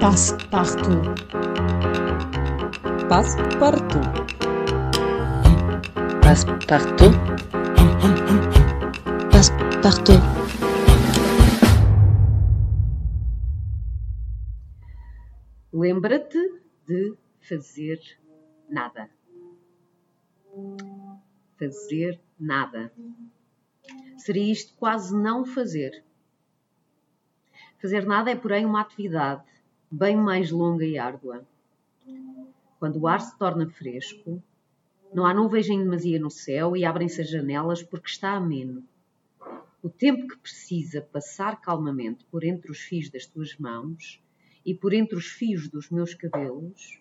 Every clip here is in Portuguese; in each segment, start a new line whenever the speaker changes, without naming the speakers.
Passe-partout.
Passe-partout.
Passe-partout. Passe-partout.
Lembra-te de fazer nada. Fazer nada. Seria isto quase não fazer. Fazer nada é, porém, uma atividade bem mais longa e árdua. Quando o ar se torna fresco, não há nuvens em demasia no céu e abrem-se as janelas porque está ameno. O tempo que precisa passar calmamente por entre os fios das tuas mãos e por entre os fios dos meus cabelos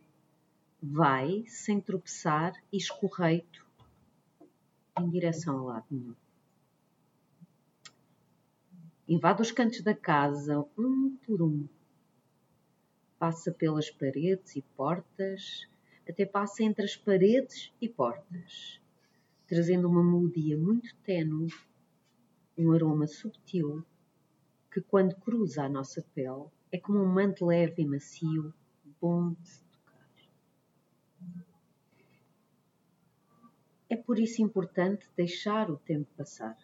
vai sem tropeçar e escorreito em direção ao lado nenhum. Invade os cantos da casa um por um. Passa pelas paredes e portas, até passa entre as paredes e portas, trazendo uma melodia muito tenue, um aroma subtil que, quando cruza a nossa pele, é como um manto leve e macio, bom de se tocar. É por isso importante deixar o tempo passar.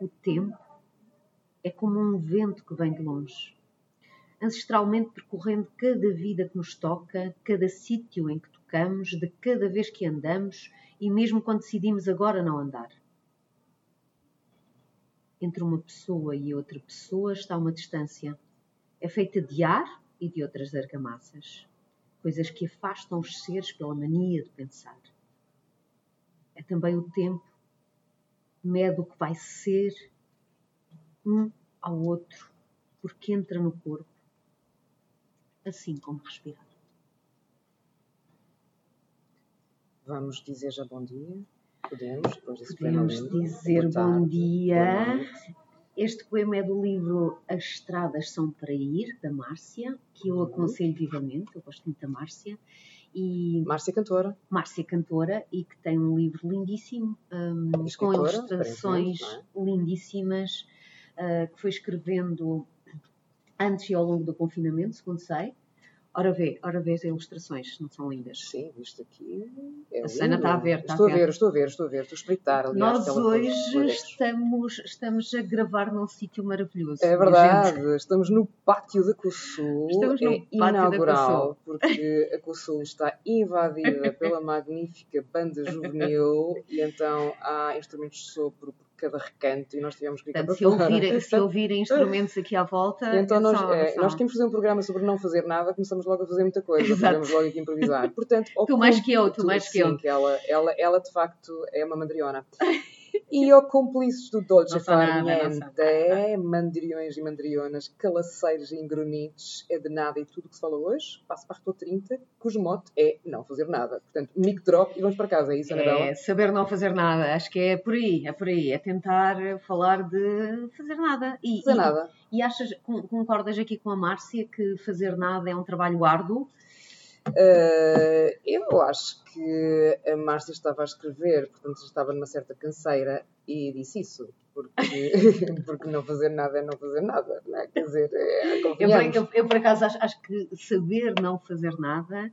O tempo é como um vento que vem de longe, ancestralmente percorrendo cada vida que nos toca, cada sítio em que tocamos, de cada vez que andamos e mesmo quando decidimos agora não andar. Entre uma pessoa e outra pessoa está uma distância. É feita de ar e de outras argamassas, coisas que afastam os seres pela mania de pensar. É também o tempo mede o que vai ser um ao outro, porque entra no corpo, assim como respirar.
Vamos dizer já bom dia? Podemos, depois desse
Podemos
poema
dizer
Boa
bom dia. Este poema é do livro As Estradas São para Ir, da Márcia, que eu
Uhum.
aconselho vivamente, eu gosto muito da Márcia. E
Márcia Cantora,
Márcia Cantora e que tem um livro lindíssimo hum, com ilustrações
aparentemente,
lindíssimas ah, que foi escrevendo antes e ao longo do confinamento, segundo sei. Ora vê, ora vê as ilustrações, não são lindas.
sim, isto aqui é
A
lindo.
está a ver, está
estou a
ver.
ver, estou a ver, estou a ver, estou a espreitar, aliás,
Nós hoje estamos, estamos a gravar num sítio maravilhoso.
É verdade,
gente.
estamos no pátio da COSUL,
Estamos no
é
pátio da
inaugural, porque a COSUL está invadida pela magnífica banda juvenil e então há instrumentos de sopro cada recanto e nós tivemos que ir
Portanto, se ouvirem, se ouvirem instrumentos aqui à volta,
E então nós, é, nós queremos fazer um programa sobre não fazer nada, começamos logo a fazer muita coisa,
Exato.
logo aqui improvisar. Portanto,
Tu mais que eu, tu mais que
sim,
eu.
que ela, ela, ela de facto é uma mandriona. E ao cúmplices do Dolce
Não sou nada, não
Far
sou
Niente, mandriões e mandrionas, calaceiros e engrunites, é de nada e tudo o que se fala hoje, passo para a 30, cujo mote é não fazer nada. Portanto, mic drop e vamos para casa, é isso, Anabela?
É saber não fazer nada, acho que é por aí, é por aí, é tentar falar de fazer nada. E,
Fazer
e-
nada.
E achas, con- concordas aqui com a Márcia que fazer nada é um trabalho árduo?
Uh, eu acho que a Márcia estava a escrever, portanto estava numa certa canseira e disse isso, porque, porque não fazer nada é não fazer nada, não é? Quer dizer, é,
Eu, eu- eu, por acaso acho, acho que saber não fazer nada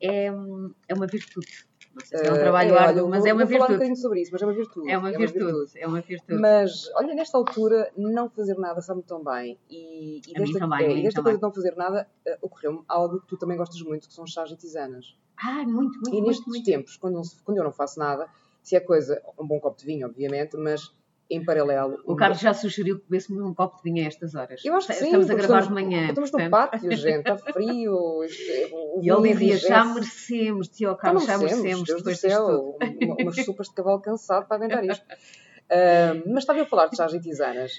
é, é uma virtude. Se é um trabalho
é,
árduo, mas
vou-
é uma
vou falar um
virtude.
bocadinho sobre isso, mas é uma virtude.
É uma virtude, é uma virtude.
Mas, olha, nesta altura, não fazer nada sabe-me tão bem. E, e desta,
também,
é, e desta coisa de não fazer nada, uh, ocorreu-me algo que tu também gostas muito, que são chás e tisanas.
Ai, muito, muito,
E
muito,
nestes
muito.
tempos, quando, não se- quando eu não faço nada, se é coisa, um bom copo de vinho, obviamente, mas em paralelo.
O Carlos já sugeriu que bebêssemos um copo de vinho a estas horas.
Eu acho que sim.
Estamos a gravar
estamos,
de manhã.
Estamos no
portanto.
pátio, gente, está frio. o
E ele dizia, já merecemos, tio
Então
Carlos, já
merecemos, Deus do
depois tudo.
céu, uma- umas sopas de cavalo cansado para aguentar isto. Mas estava a falar de chás e tisanas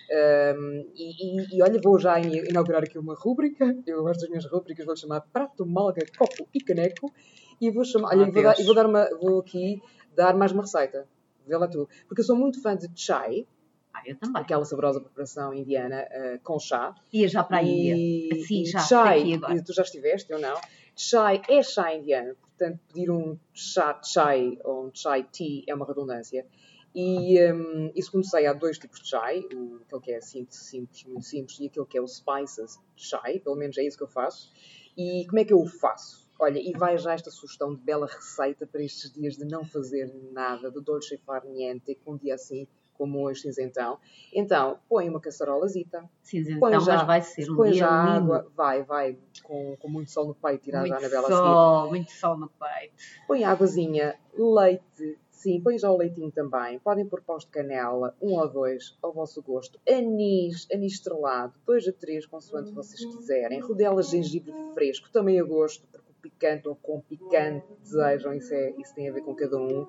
e, e- e olha, vou já in- inaugurar aqui uma rúbrica. Eu gosto das minhas rúbricas, vou chamar Prato, Malga, Copo e Caneco. E vou chamar, olha,
Oh,
e vou, dar, vou dar uma, vou aqui dar mais uma receita. Vê lá tu. Porque eu sou muito fã de chai,
Ah, eu também.
aquela saborosa preparação indiana ah, com chá.
Ia já para a Índia.
E, e
já,
chai, tu já estiveste ou não? Chai é chá indiano, portanto, pedir um chá chai ou um chai tea é uma redundância. E, um, e se comecei, há dois tipos de chai, o, aquele que é simples, simples, muito simples, e aquele que é o spices chai, pelo menos é isso que eu faço. E como é que eu o faço? Olha, e vai já esta sugestão de bela receita para estes dias de não fazer nada, de dolce far niente, com um dia assim como hoje, cinzentão. Então, põe uma caçarolazita.
Cinzentão,
Põe já-
mas vai ser um
põe
dia
já
lindo.
água, vai, vai, com, com muito sol no peito, tirar já na bela seguir.
sol, muito sol no peito.
Põe águazinha, leite, sim, põe já o leitinho também. Podem pôr paus de canela, um ou dois, ao vosso gosto. Anis, anis estrelado, dois a três, consoante vocês quiserem. Rodelas de gengibre fresco, também a gosto, picante ou com picante desejam, isso, é, isso tem a ver com cada um.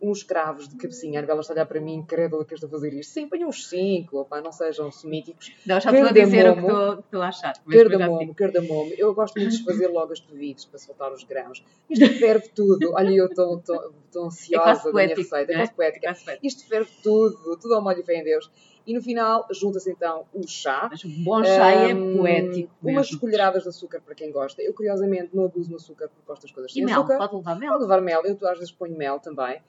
Uns cravos de cabecinha, a Anabela está a olhar para mim, credo que estou a fazer isto. Sim, põe uns cinco, opá, não sejam semíticos.
Não, já estou a dizer o que estou- estou a achar.
Cardamomo, cardamomo. Eu gosto muito de fazer logo as bebidas para soltar os grãos. Isto ferve tudo. Olha, eu estou
É
ansiosa
quase
da minha receita. É
é?
quase poética.
É quase poético.
Isto ferve tudo, tudo ao molho e fé em Deus. E no final junta-se então o chá.
Mas um bom chá é
Hum,
poético.
Umas
mesmo.
colheradas de açúcar para quem gosta. Eu, curiosamente, não abuso no açúcar porque gosto das coisas
E
sem
mel,
açúcar.
pode levar mel.
Pode levar mel, eu às vezes ponho mel também.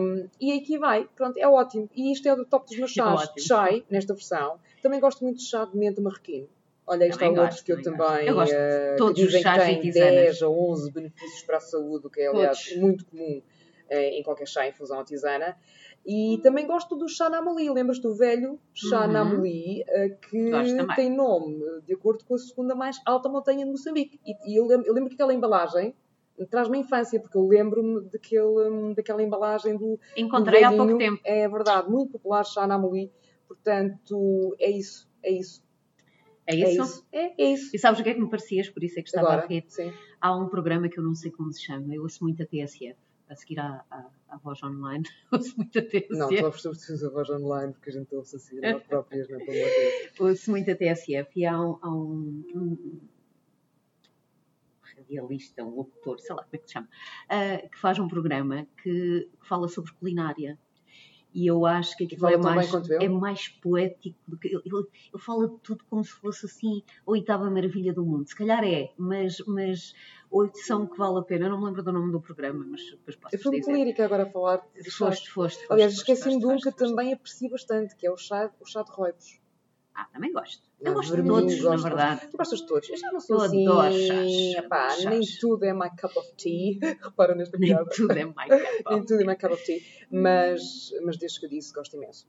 Hum, e aqui vai, pronto, é ótimo. E isto é do top dos meus
É
chás.
ótimo.
chai, nesta versão. Também gosto muito de chá de menta marroquino. Olha, este é outro que eu
também. Eu gosto de
eh,
todos
que
os
que
chás e
tem
tisanas.
10 a 11 benefícios para a saúde, o que é, aliás,
Todos.
muito comum eh, em qualquer chá, infusão ou tisana. E também gosto do chá namoli. Lembras-te do velho chá
Uhum.
eh, que tem nome eh, de acordo com a segunda mais alta montanha de Moçambique. E, e eu, lembro, eu lembro que aquela embalagem traz-me a infância, porque eu lembro-me daquele, daquela embalagem do
Encontrei há
um
pouco tempo.
É verdade, muito popular chá namoli. Portanto, é isso, é isso.
É
É
isso?
isso. É, é isso.
E sabes o que é que me parecias? Por isso é que estava
Agora,
a rir.
sim.
Há um programa que eu não sei como se chama. Eu ouço muito a TSF. A seguir à, à voz online. ouço muito a TSF.
Não, estou a perceber a voz online porque a gente está a seguir nós próprias, não é? Pelo amor de
ouço muito a TSF e há um, há um, um radialista, um locutor, sei lá como é que se chama, ah, que faz um programa que fala sobre culinária. E eu acho que aquilo é mais, é mais poético do que. Ele, ele, ele fala de tudo como se fosse assim a oitava maravilha do mundo. Se calhar é, mas, mas oito são que vale a pena. Eu não me lembro do nome do programa, mas depois posso
Eu fui lírica agora a falar.
Foste, foste, foste.
Aliás, esqueci-me de um que também aprecio bastante, que é o chá, o chá de roibos.
Ah, também gosto.
Não,
Eu gosto de todos,
gosto,
na verdade.
Tu gostas de todos? Eu já não sou
Eu
assim.
adoro chás,
epá,
adoro
nem
chás.
tudo é my cup of tea. Repara nesta
Nem
piada.
tudo é mais
Nem tudo é my cup of tea. Mas, mas desde que eu disse, gosto imenso.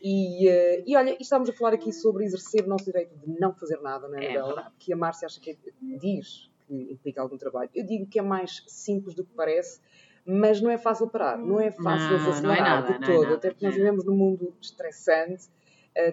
E, eh, e olha, e estávamos a falar aqui sobre exercer o nosso direito de não fazer nada, não é,
É
Anabela? que a Márcia acha que é- diz que implica algum trabalho. Eu digo que é mais simples do que parece, mas não é fácil parar. Não é fácil
Não,
de
não é
acelerar
nada,
de
é
todo.
nada,
Até porque nós
não.
vivemos num mundo estressante,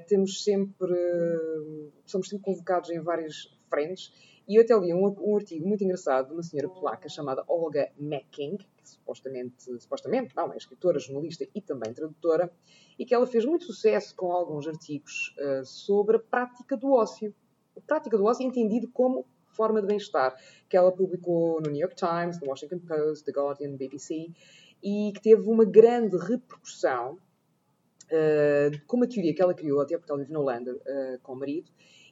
temos sempre, eh, somos sempre convocados em várias frentes. E eu até li um, um artigo muito engraçado de uma senhora polaca chamada Olga Macking, que supostamente, supostamente não, é escritora, jornalista e também tradutora, e que ela fez muito sucesso com alguns artigos eh, sobre a prática do ócio. A prática do ócio entendido como forma de bem-estar, que ela publicou no New York Times, no Washington Post, The Guardian, BBC, e que teve uma grande repercussão eh, com uma teoria que ela criou, até porque ela vive na Holanda eh, com o marido,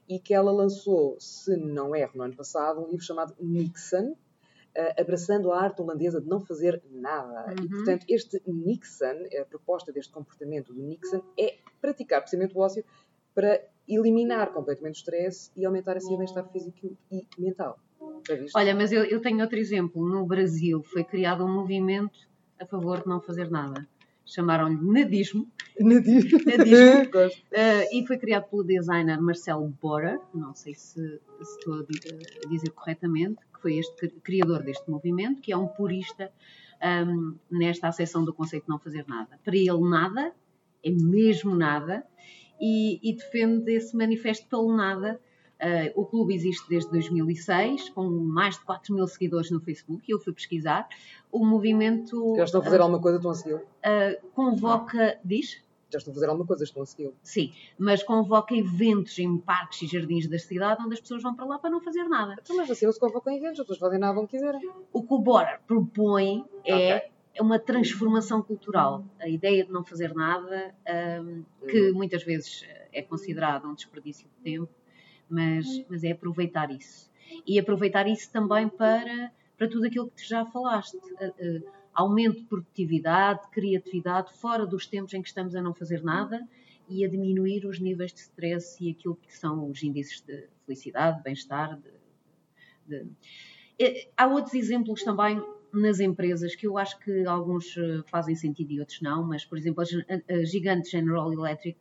e que ela lançou, se não erro, no ano passado, um livro chamado Nixon, eh, abraçando a arte holandesa de não fazer nada. E,
Uhum.
portanto, este Nixon, a proposta deste comportamento do Nixon, é praticar precisamente o ócio para eliminar completamente o stress e aumentar assim o bem-estar físico e mental.
Olha, mas eu, eu tenho outro exemplo. No Brasil foi criado um movimento a favor de não fazer nada. Chamaram-lhe nadismo
Nadismo.
Nadismo. Eh, e foi criado pelo designer Marcelo Borer, não sei se, se estou a, di- a dizer corretamente, que foi este cri- criador deste movimento, que é um purista ahm, nesta acessão do conceito de não fazer nada. Para ele, nada é mesmo nada e, e defende esse manifesto pelo nada. Eh, o clube existe desde 2006, com mais de 4 mil seguidores no Facebook, e eu fui pesquisar. O movimento
Já estão a fazer alguma coisa, estão a segui-lo.
eh, convoca, diz?
Já estão a fazer alguma coisa, estão a segui-lo.
Sim, mas convoca eventos em parques e jardins da cidade onde as pessoas vão para lá para não fazer nada.
Então, mas assim não se convocam eventos, as pessoas fazem nada onde quiserem.
O que o Borer propõe é
Ok.
é uma transformação cultural. A ideia de não fazer nada, hum, que muitas vezes eh, é considerado um desperdício de tempo, mas, mas é aproveitar isso. E aproveitar isso também para, para tudo aquilo que já falaste. Eh, eh, aumento de produtividade, criatividade, fora dos tempos em que estamos a não fazer nada e a diminuir os níveis de stress e aquilo que são os índices de felicidade, bem-estar. De. Eh, há outros exemplos também nas empresas que eu acho que alguns fazem sentido e outros não, mas, por exemplo, a gigante General Electric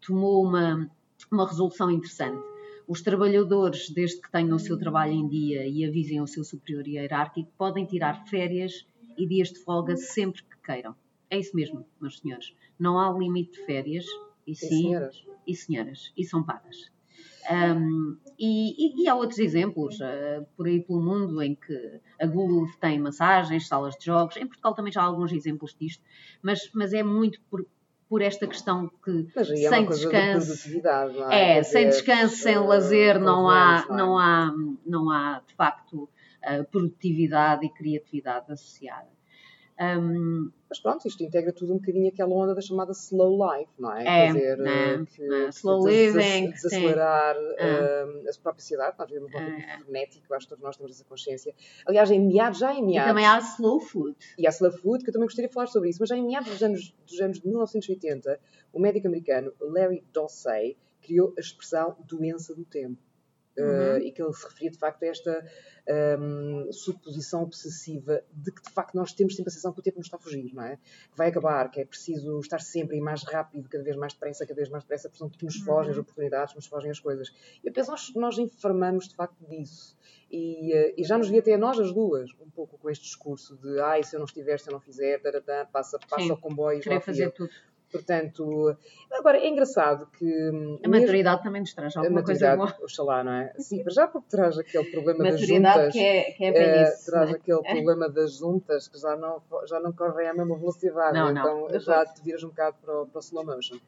tomou uma, uma resolução interessante. Os trabalhadores, desde que tenham o seu trabalho em dia e avisem ao seu superior hierárquico, podem tirar férias e dias de folga sempre que queiram. É isso mesmo, meus senhores. Não há limite de férias, e sim, e senhoras, e, senhoras, e são pagas. Um, e, e, e, há outros exemplos uh, por aí pelo mundo em que a Google tem massagens, salas de jogos. Em Portugal também já há alguns exemplos disto, mas, mas é muito por, por esta questão que
é sem descanso. De
é, é sem descanso, sem lazer, não há, não, há, não há de facto uh, produtividade e criatividade associada. Um,
mas pronto, isto integra tudo um bocadinho aquela onda da chamada slow life, não é? é
Quer dizer, que, é, slow living,
desacelerar uh, a própria cidade, nós vivemos um mundo frenético, acho que todos nós temos essa consciência. Aliás, em meados, já em meados.
E também há slow food.
E há slow food, que eu também gostaria de falar sobre isso, mas já em meados dos anos, dos anos de 1980, o médico americano Larry Dossey criou a expressão doença do tempo. Uhum. Uh, e que ele se referia de facto a esta um, suposição obsessiva de que de facto nós temos sempre a sensação que o tempo nos está a fugir, não é? Que vai acabar, que é preciso estar sempre mais rápido, cada vez mais depressa, cada vez mais depressa, portanto que nos fogem as uhum. oportunidades, nos fogem as coisas. E eu penso nós, nós enfermamos de facto disso. E, uh, e, já nos devia ter a nós as duas, um pouco com este discurso de ai, se eu não estiver, se eu não fizer, taratã, passa, passa o comboio.
Querer fazer tudo.
Portanto, agora é engraçado que. Hum,
a maturidade também nos traz alguma coisa boa.
Oxalá, não é? Sim, mas já porque traz aquele problema das juntas.
Que é, que é
uh, traz aquele problema das juntas que já não, já não correm à mesma velocidade. Não, então não, já te viras um bocado para o, para o slow motion.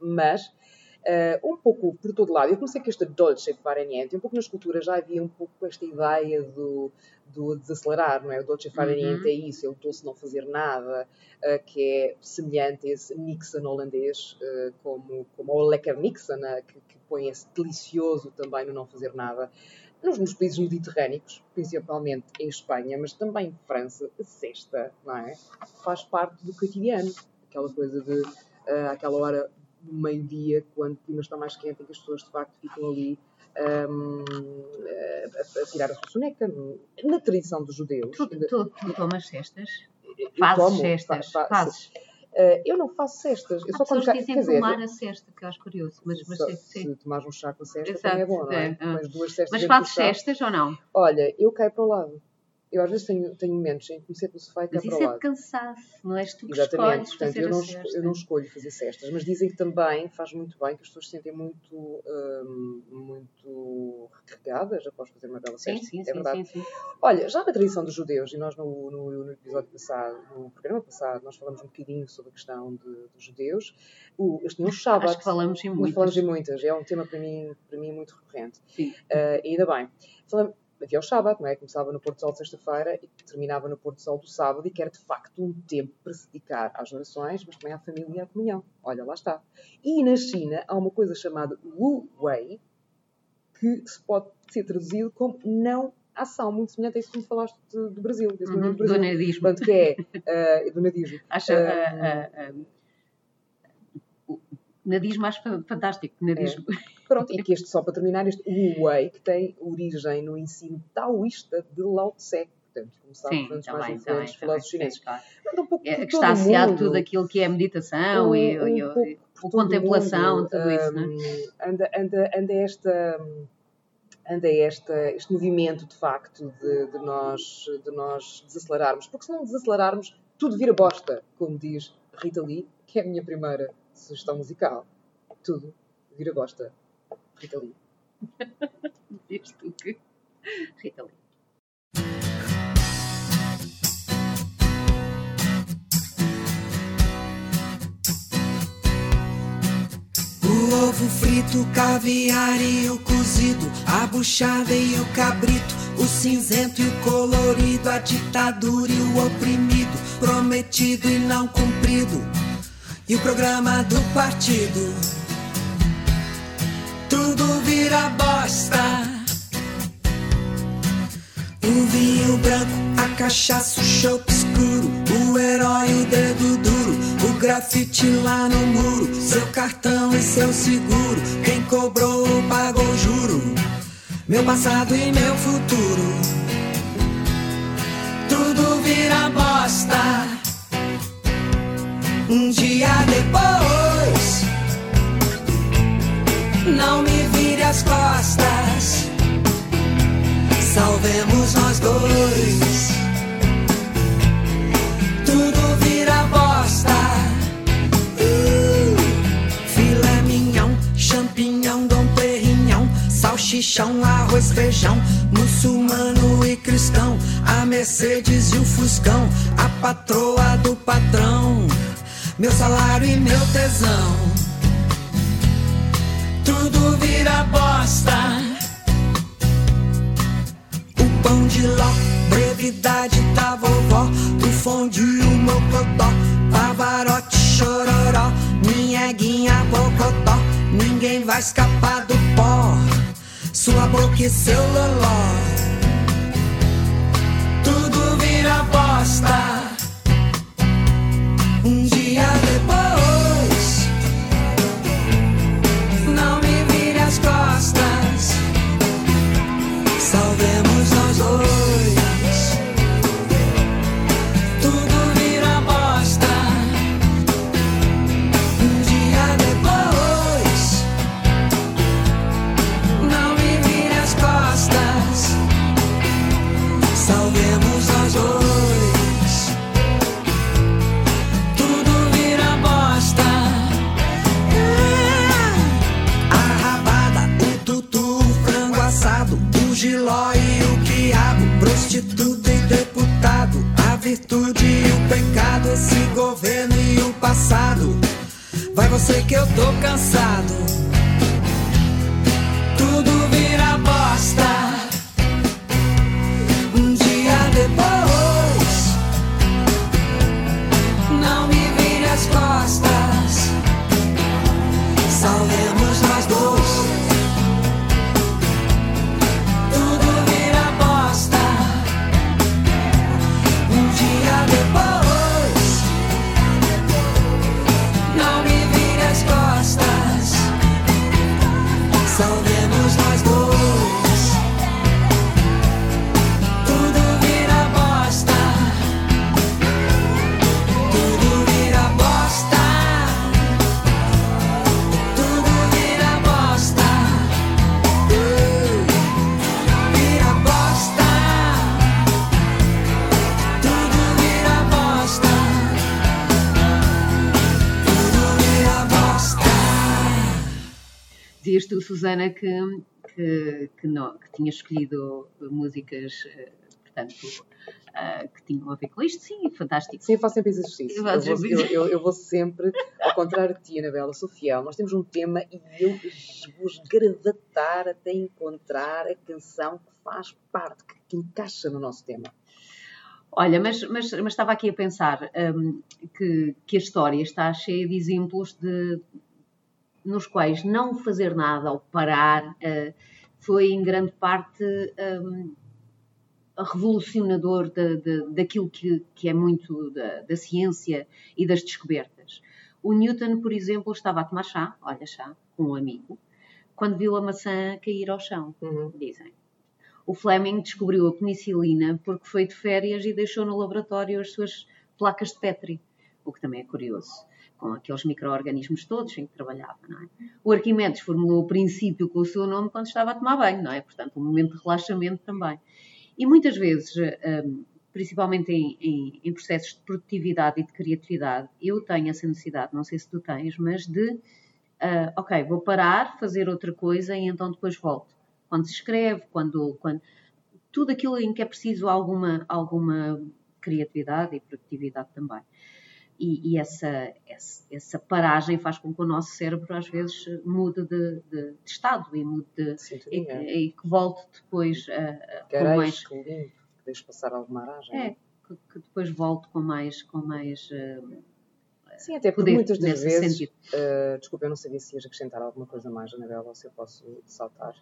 Mas Uh, um pouco por todo lado. Eu comecei com esta Dolce Far Niente, um pouco nas culturas já havia um pouco esta ideia do, do desacelerar, não é? O Dolce Far Niente uhum. é isso, é o doce não fazer nada, uh, que é semelhante a esse Nixon holandês, uh, como, como o Lekker Nixon, que, que põe esse delicioso também no não fazer nada. Nos, nos, países mediterrâneos, principalmente em Espanha, mas também em França, a cesta, não é? Faz parte do cotidiano. Aquela coisa de, uh, aquela hora no meio-dia, quando o clima está mais quente, em que as pessoas de facto ficam ali um, a, a, tirar a sua soneca. Na tradição dos judeus.
Tu, tu, tu tomas cestas? Fazes tomo, cestas? Fa, fa, fazes?
Uh, eu não faço cestas. Eu
Há só pessoas que dizem dizer, tomar a cesta, que eu acho curioso. Mas, mas
se, se tomares um chá com a cesta, Exato, também é bom, não é? é.
Mas, duas cestas mas fazes cestas ou não?
Olha, eu caio para o lado. Eu às vezes tenho, tenho momentos em que comecei pelo sofá e cá para o lado.
Mas isso é de cansaço, não és tu que
Exatamente, portanto
eu
não, eu não escolho fazer cestas, mas dizem que também faz muito bem, que as pessoas se sentem muito, hum, muito recarregadas após fazer uma bela cesta.
Sim, sim,
é verdade.
Sim, sim.
Olha, já na tradição dos judeus, e nós no, no, no, episódio passado, no programa passado, nós falamos um bocadinho sobre a questão de, dos judeus, o, eles tinham o Shabbat.
Acho que falamos em muitas.
Falamos em muitas, é um tema para mim, para mim muito recorrente.
Sim. Uh,
ainda bem. Falamos, havia o sábado, não é? Começava no Porto Sol de sexta-feira e terminava no Porto Sol do sábado e que era de facto um tempo para se dedicar às orações, mas também à família e à comunhão. Olha, lá está. E na China há uma coisa chamada Wu Wei, que se pode ser traduzido como não ação, muito semelhante a isso que me falaste do, do Brasil, desse
uhum, do Brasil. Do nadismo.
Portanto, que é uh, do nadismo.
Acha, uh, uh, nadismo acho fantástico. Nadismo.
É. Pronto, e que este, só para terminar, este Wu Wei, que tem origem no ensino taoísta de Lao Tse, portanto, sabem, foi um dos mais influentes filósofos chineses. Claro.
Um pouco é, que está associado tudo aquilo que é meditação um, e, um e, e, e contemplação, mundo, tudo isso, um,
anda, anda, anda esta anda esta, este movimento de facto de, de, nós, de nós desacelerarmos, porque se não desacelerarmos, tudo vira bosta, como diz Rita Lee, que é a minha primeira sugestão musical. Tudo vira bosta. Rita Lee.
Diz tu que. Rita Lee.
O ovo frito, o caviar e o cozido, a buchada e o cabrito, o cinzento e o colorido, a ditadura e o oprimido, prometido e não cumprido, e o programa do partido vira bosta. O vinho branco, a cachaça, o chopp, seguro, o herói, o dedo duro, o grafite lá no muro, seu cartão e seu seguro. Quem cobrou pagou juro, meu passado e meu futuro. Tudo vira bosta. Um dia depois, não me as costas. Salvemos nós dois. Tudo vira bosta. Uh, filé mignon, champignon, dom perignon, salchichão, arroz, feijão, muçulmano e cristão, a Mercedes e o Fuscão, a patroa do patrão, meu salário e meu tesão. Tudo vira bosta. O pão de ló, brevidade da vovó, o fondue, o mocotó, pavarote, chororó, minha guinha, bocotó, ninguém vai escapar do pó, sua boca e seu loló. Tudo vira bosta. Prostituta e deputado, a virtude e o pecado, esse governo e o passado. Vai você que eu tô cansado. Tudo vira bosta. Um dia depois, não me vire as costas. Salvemos nós dois.
Susana, que, que, que, não, que tinha escolhido músicas, eh, portanto, ah, que tinham a ver com isto. Sim, fantástico.
Sim, eu faço sempre esse exercício.
Eu
Eu vou,
sempre
eu, eu- vou sempre, ao contrário de ti, Anabela, sou fiel. Nós temos um tema e eu vou esgravatar até encontrar a canção que faz parte, que, que encaixa no nosso tema.
Olha, mas, mas, mas estava aqui a pensar hum, que, que a história está cheia de exemplos de, nos quais não fazer nada ou parar eh, foi em grande parte hum, revolucionador da, da, daquilo que, que é muito da, da ciência e das descobertas. O Newton, por exemplo, estava a tomar chá, olha chá, com um amigo, quando viu a maçã cair ao chão, dizem. O Fleming descobriu a penicilina porque foi de férias e deixou no laboratório as suas placas de Petri, o que também é curioso, com aqueles micro-organismos todos em que trabalhava, é? O Arquimedes formulou o princípio com o seu nome quando estava a tomar banho, não é? Portanto, um momento de relaxamento também. E muitas vezes, hum, principalmente em, em- em processos de produtividade e de criatividade, eu tenho essa necessidade, não sei se tu tens, mas de, ah, ok, vou parar, fazer outra coisa e então depois volto. Quando se escreve, quando, quando tudo aquilo em que é preciso alguma, alguma criatividade e produtividade também. E, e essa, essa, essa paragem faz com que o nosso cérebro às vezes mude de, de- de estado e mude de, e, e que volte depois a, a, com mais
que deixe passar alguma aragem.
é, que, que depois volte com mais com mais eh,
Sim, até porque muitas das vezes. Uh, desculpa, eu não sabia se ias acrescentar alguma coisa mais, Anabela, ou se eu posso saltar.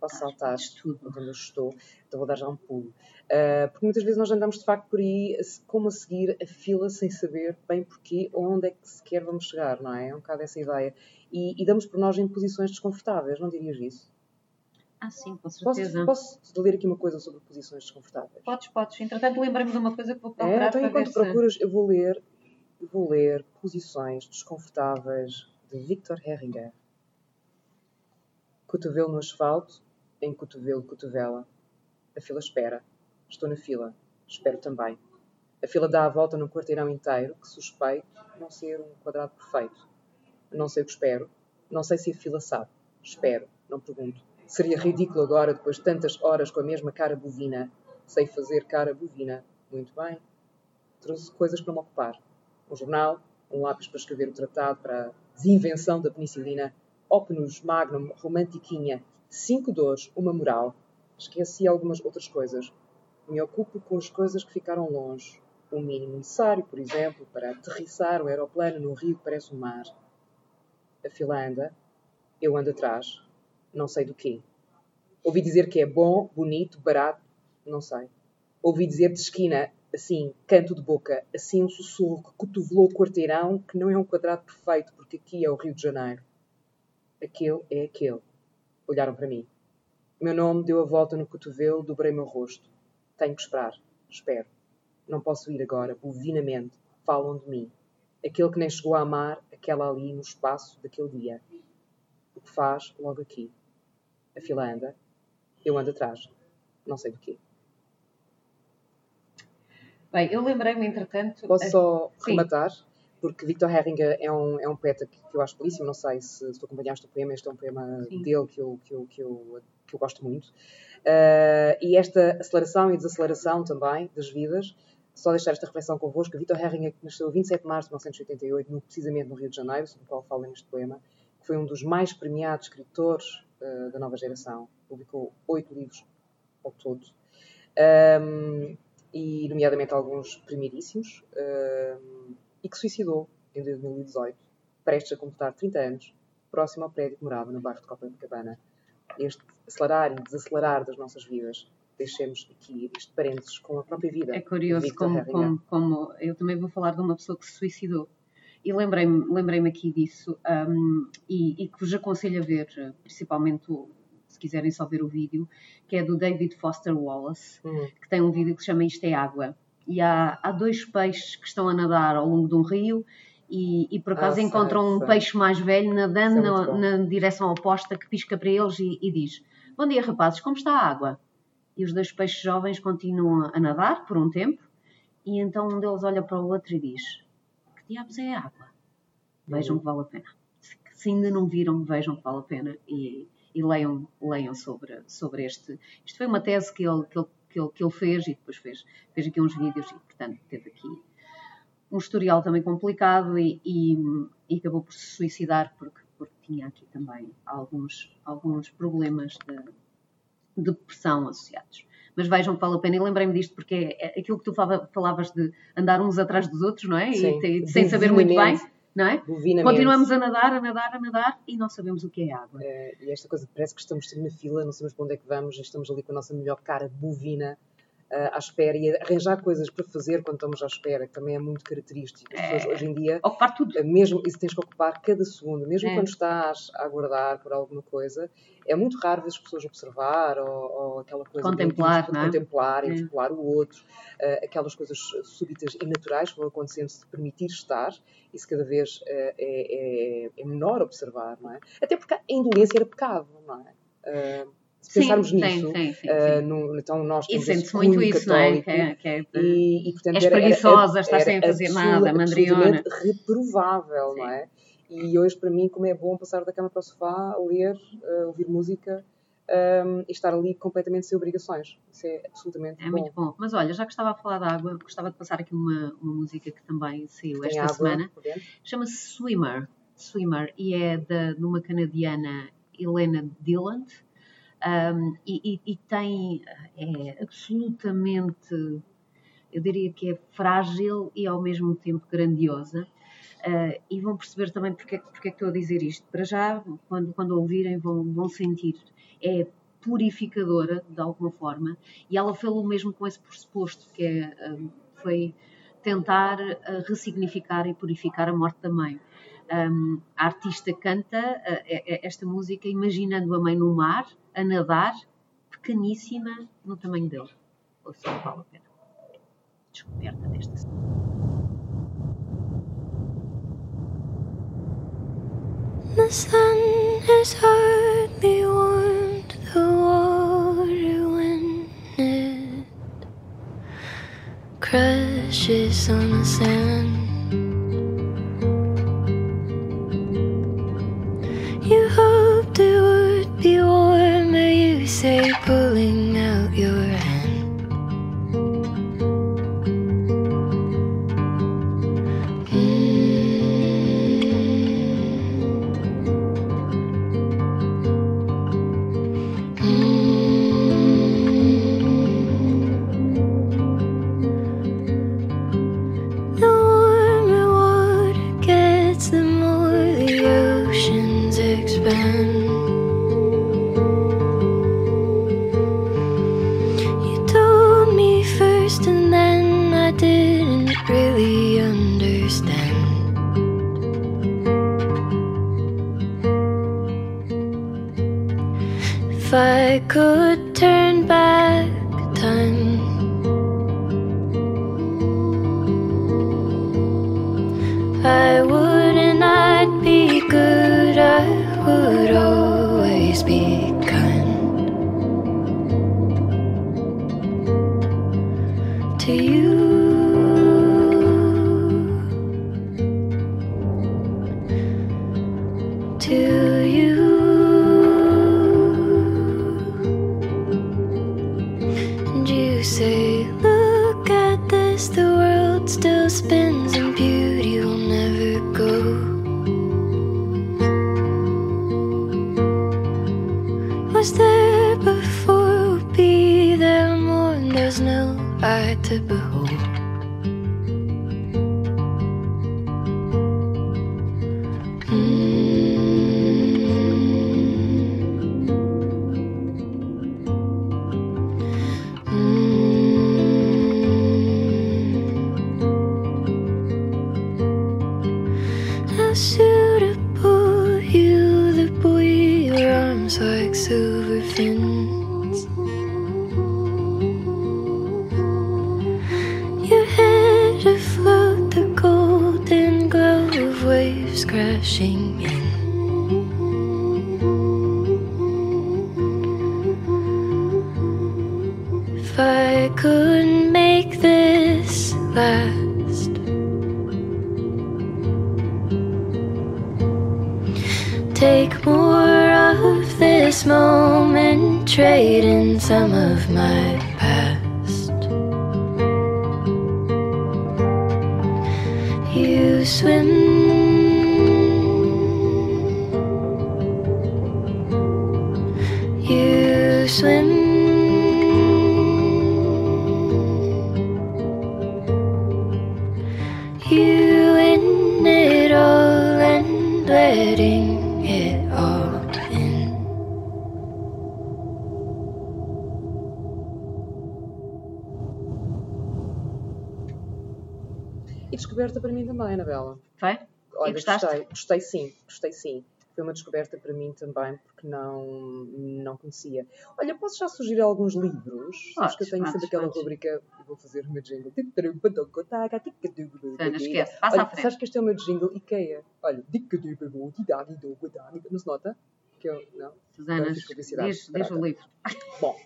Posso saltar
podes tudo.
onde eu estou, então vou dar já um pulo. Uh, porque muitas vezes nós andamos de facto por aí como a seguir a fila sem saber bem porquê ou onde é que sequer vamos chegar, não é? É um bocado essa ideia. E, e damos por nós em posições desconfortáveis, não dirias isso?
Ah, sim, com
Posso,
certeza.
posso ler aqui uma coisa sobre posições desconfortáveis?
Podes, podes. Entretanto, lembrei-me de uma coisa que vou
É,
procurar
então
para
enquanto
se...
procuras, eu vou ler, eu vou ler Posições Desconfortáveis de Victor Herringer. Cotovelo no asfalto, em cotovelo, cotovela. A fila espera. Estou na fila. Espero também. A fila dá a volta num quarteirão inteiro, que suspeito não ser um quadrado perfeito. Não sei o que espero. Não sei se a fila sabe. Espero. Não pergunto. Seria ridículo agora, depois de tantas horas com a mesma cara bovina. Sei fazer cara bovina. Muito bem. Trouxe coisas para me ocupar. Um jornal, um lápis para escrever o tratado para a desinvenção da penicilina, Opnus Magnum Romantiquinha, cinco dores, uma moral. Esqueci algumas outras coisas. Me ocupo com as coisas que ficaram longe. O mínimo necessário, por exemplo, para aterrissar o aeroplano num rio que parece um mar. A fila anda, eu ando atrás, não sei do quê. Ouvi dizer que é bom, bonito, barato, não sei. Ouvi dizer de esquina, assim, canto de boca, assim um sussurro que cotovelou o quarteirão, que não é um quadrado perfeito, porque aqui é o Rio de Janeiro. Aquele é aquele. Olharam para mim. O meu nome deu a volta no cotovelo, dobrei meu rosto. Tenho que esperar. Espero. Não posso ir agora, bovinamente. Falam de mim. Aquele que nem chegou a amar aquela ali no espaço daquele dia. O que faz logo aqui. A fila anda. Eu ando atrás. Não sei do quê.
Bem, eu lembrei-me, entretanto...
Posso só
Sim.
rematar? Porque Victor Herringer é um, é um poeta que, que eu acho belíssimo. Não sei se, se tu acompanhaste o poema. Este é um poema
Sim.
dele que eu, que eu, que eu, que eu gosto muito. Ah, e esta aceleração e desaceleração também das vidas. Só deixar esta reflexão convosco. Victor Herringer que nasceu 27 de março de 1988, no- precisamente no Rio de Janeiro, sobre o qual falo neste poema, que foi um dos mais premiados escritores ah, da nova geração. Publicou oito livros ao todo. Ahm, e nomeadamente alguns primeiríssimos, e que suicidou em 2018, prestes a completar 30 anos, próximo ao prédio que morava no bairro de Copacabana. Este acelerar e desacelerar das nossas vidas, deixemos aqui este parênteses com a própria vida.
É curioso como, como, como eu também vou falar de uma pessoa que se suicidou. E lembrei-me lembrei aqui disso hum, e, e que vos aconselho a ver, principalmente o- se quiserem só ver o vídeo, que é do David Foster Wallace,
Hum,
que tem um vídeo que se chama Isto é Água. E há, há dois peixes que estão a nadar ao longo de um rio e, e por acaso
Ah, sei,
encontram um
sei.
peixe mais velho nadando
é
na, na direção oposta que pisca para eles e, e diz: Bom dia, rapazes, como está a água? E os dois peixes jovens continuam a nadar por um tempo e então um deles olha para o outro e diz: Que diabos é a água? Vejam
Uhum.
que vale a pena. Se, se ainda não viram, vejam que vale a pena e, e leiam, leiam sobre, sobre este. Isto foi uma tese que ele, que ele, que ele, que ele fez e depois fez, fez aqui uns vídeos e, portanto, teve aqui um historial também complicado e, e, e acabou por se suicidar porque, porque tinha aqui também alguns, alguns problemas de, de depressão associados. Mas vejam que vale a pena. E lembrei-me disto porque é, é aquilo que tu fala- falavas de andar uns atrás dos outros, não é?
Sim,
E sem saber muito bem. Não é? Continuamos a nadar, a nadar, a nadar e não sabemos o que é água.
Eh, e esta coisa parece que estamos sempre na fila, não sabemos para onde é que vamos, estamos ali com a nossa melhor cara bovina eh, à espera e arranjar coisas para fazer quando estamos à espera, que também é muito característico. As pessoas hoje em dia,
Ocupar tudo.
eh, mesmo isso tens que ocupar cada segundo, mesmo
É.
quando estás a aguardar por alguma coisa, é muito raro ver as pessoas observar ou, ou aquela coisa
Contemplar,
de,
não é?
contemplar,
É.
interpelar o outro, eh, aquelas coisas súbitas e naturais que vão acontecendo se permitir estar, isso cada vez eh, é, é- é menor observar, não é? Até porque a indolência era pecado, não é? Eh, se pensarmos
sim,
nisso,
sim, sim, sim.
no- então nós
E
temos esse
sente-se muito isso, não é? Que é, que é
e, e, portanto,
És
era-
preguiçosa, estás sem fazer nada, mandriona.
reprovável, não é? E hoje, para mim, como é bom passar da cama para o sofá, ler, eh, ouvir música ehm, e estar ali completamente sem obrigações. Isso é absolutamente
É
bom.
muito bom. Mas olha, já que estava a falar de água, gostava de passar aqui uma, uma música que também saiu
Tem
esta semana. Chama-se Swimmer. Swimmer e é da, de uma canadiana Helena Dilland. Um, e, e- e tem, é absolutamente, eu diria que é frágil e ao mesmo tempo grandiosa. Uh, e vão perceber também porque, é que- porque é que estou a dizer isto. Para já, quando, quando ouvirem, vão, vão sentir. É purificadora, de alguma forma, e ela o mesmo com esse pressuposto, que é, um, foi tentar uh, ressignificar e purificar a morte da mãe. Um, a artista canta uh, esta música imaginando a mãe no mar, a nadar, pequeníssima no tamanho dele. Ou seja, vale a pena. Descoberta desta
The sun has hardly warmed the water when it crashes on the sand.
Gostaste?
gostei, gostei sim, gostei sim. Foi uma descoberta para mim também, porque não, não conhecia. Olha, posso já sugerir alguns livros? Sabes que eu tenho
Podes,
sempre aquela
podes.
rubrica, vou fazer o meu jingle.
Não esquece, passa
Olha,
à frente.
sabes que este é o meu jingle IKEA. Olha, não se nota? Que eu, não?
Susana, diz, diz o livro.
Bom,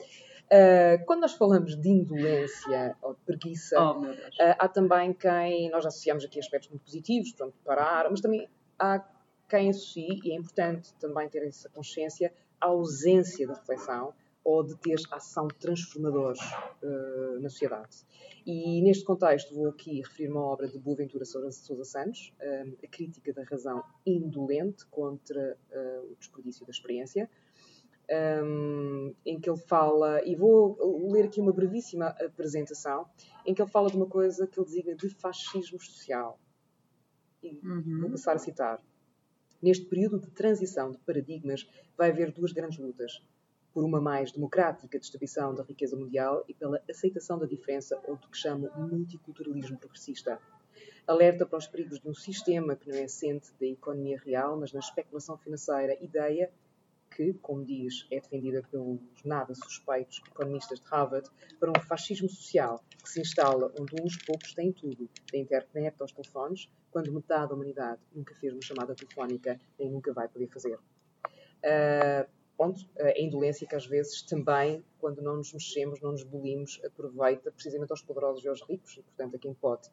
ah, quando nós falamos de indolência ou de preguiça,
Oh,
ah, há também quem, nós associamos aqui aspectos muito positivos, portanto, parar, mas também há quem associe, e é importante também ter essa consciência, a ausência de reflexão ou de ter ação transformadora ah, na sociedade. E neste contexto vou aqui referir uma obra de Boaventura Sousa Santos, A Crítica da Razão Indolente contra ah, o Desperdício da Experiência, um, em que ele fala, e vou ler aqui uma brevíssima apresentação, em que ele fala de uma coisa que ele designa de fascismo social. E
Uhum.
vou passar a citar. Neste período de transição de paradigmas, vai haver duas grandes lutas. por uma mais democrática distribuição da riqueza mundial e pela aceitação da diferença ou do que chamo multiculturalismo progressista. Alerta para os perigos de um sistema que não é assente da economia real, mas na especulação financeira, ideia que, como diz, é defendida pelos nada suspeitos economistas de Harvard, para um fascismo social que se instala onde uns poucos têm tudo, da internet aos telefones, quando metade da humanidade nunca fez uma chamada telefónica nem nunca vai poder fazer. Uh, pronto, a indolência que às vezes também, quando não nos mexemos, não nos bolimos, aproveita precisamente aos poderosos e aos ricos, e portanto a quem pode.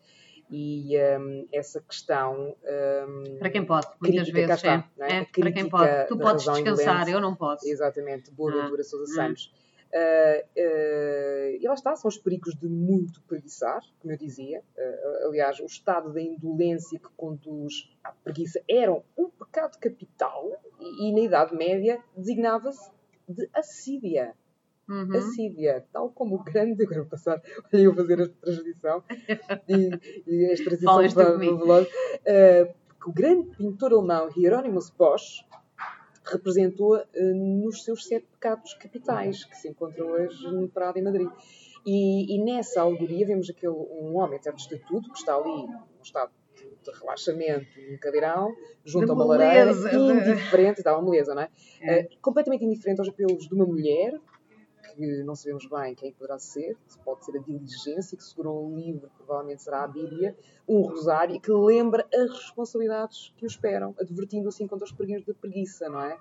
E um, essa questão. Um,
para quem pode, muitas
crítica,
vezes.
está,
é,
é?
é, para quem pode. Tu podes descansar, eu não posso.
Exatamente, boa
Ah,
ventura Sousa
hum.
Santos. Ah, ah, e lá está, são os perigos de muito preguiçar, como eu dizia. Ah, aliás, o estado da indolência que conduz à preguiça era um pecado capital e, e na Idade Média designava-se de assídia.
Uhum.
Assídia, tal como o grande. Agora vou passar, olha, eu fazer esta transição e, e esta transição veloz. Ah, que o grande pintor alemão Hieronymus Bosch representou ah, nos seus sete pecados capitais, que se encontram hoje no Prado em Madrid. E, e nessa alegoria vemos aquele, um homem de certo estatuto que está ali num estado de relaxamento, num cadeirão, junto
De
a uma lareira,
de-
indiferente, dá uma beleza, não é?
É.
Ah, completamente indiferente aos apelos de uma mulher, que não sabemos bem quem poderá ser, que pode ser a diligência, que segurou um livro, provavelmente será a Bíblia, um rosário, e que lembra as responsabilidades que o esperam, advertindo assim contra os perigos da preguiça, não é?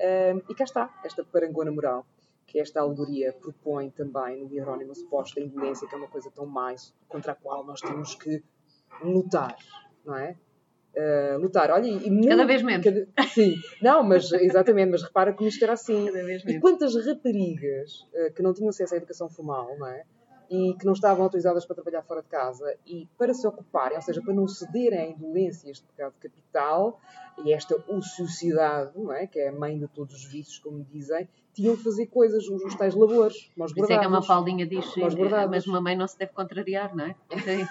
Ah, e cá está, esta parangona moral, que esta alegoria propõe também no Hieronymus Bosch da indolência, que é uma coisa tão mais contra a qual nós temos que lutar, não é? Ah, lutar, olha, e muito-
Cada vez menos.
cada- sim, não, mas exatamente, mas repara como isto era assim.
Cada vez
E
menos.
quantas raparigas eh, que não tinham acesso à educação formal, não é? E que não estavam autorizadas para trabalhar fora de casa e para se ocuparem, ou seja, para não cederem à indolência, este pecado capital e esta ociosidade, não é? Que é a mãe de todos os vícios, como dizem, tinham que fazer coisas, os, os tais labores, como os
Por isso é que a. Mafaldinha diz,
Nós
eh, mas uma mãe não se deve contrariar, não é? Sim.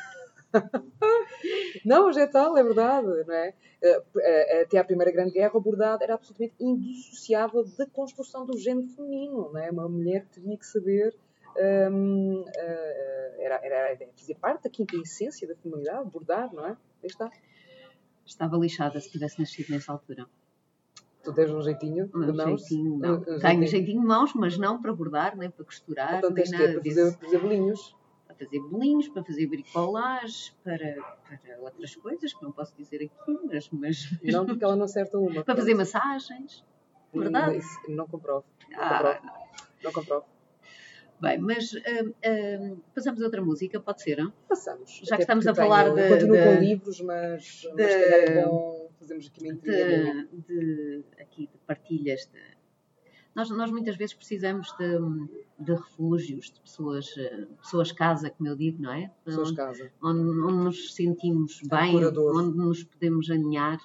Não, mas é tal, é verdade, não é? Eh, eh, Até à Primeira Grande Guerra, o bordado era absolutamente indissociável da construção do género feminino, não é? Uma mulher que teria que saber, hum, era, era, fazia parte da quinta essência da feminilidade, bordar, não é? Aí está.
Estava lixada se tivesse nascido nessa altura.
Tu tens um jeitinho de mãos.
jeitinho, não.
Um- um
Tenho
jeitinho.
de mãos, mas não para bordar, nem para costurar,
Portanto,
nem
tens que é para fazer bolinhos.
Para fazer bolinhos, para fazer bricolage, para, para outras coisas que não posso dizer aqui, mas, mas
Não, porque ela não acerta uma.
para fazer massagens. verdade.
Isso, não comprovo. Não
Ah,
comprovo. Não comprovo.
bem, mas hum, hum, passamos a outra música, pode ser? Não?
Passamos.
Já que
Até
estamos
porque
a falar
tenho-
de-
Continuo
de-
com livros, mas, mas
de-
se calhar é bom fazermos aqui uma
de, de- aqui de partilhas de nós, nós muitas vezes precisamos de, de refúgios, de pessoas, eh, pessoas casa, como eu digo, não é?
Pessoas
Onde,
casa.
onde, nos sentimos bem, onde nos podemos aninhar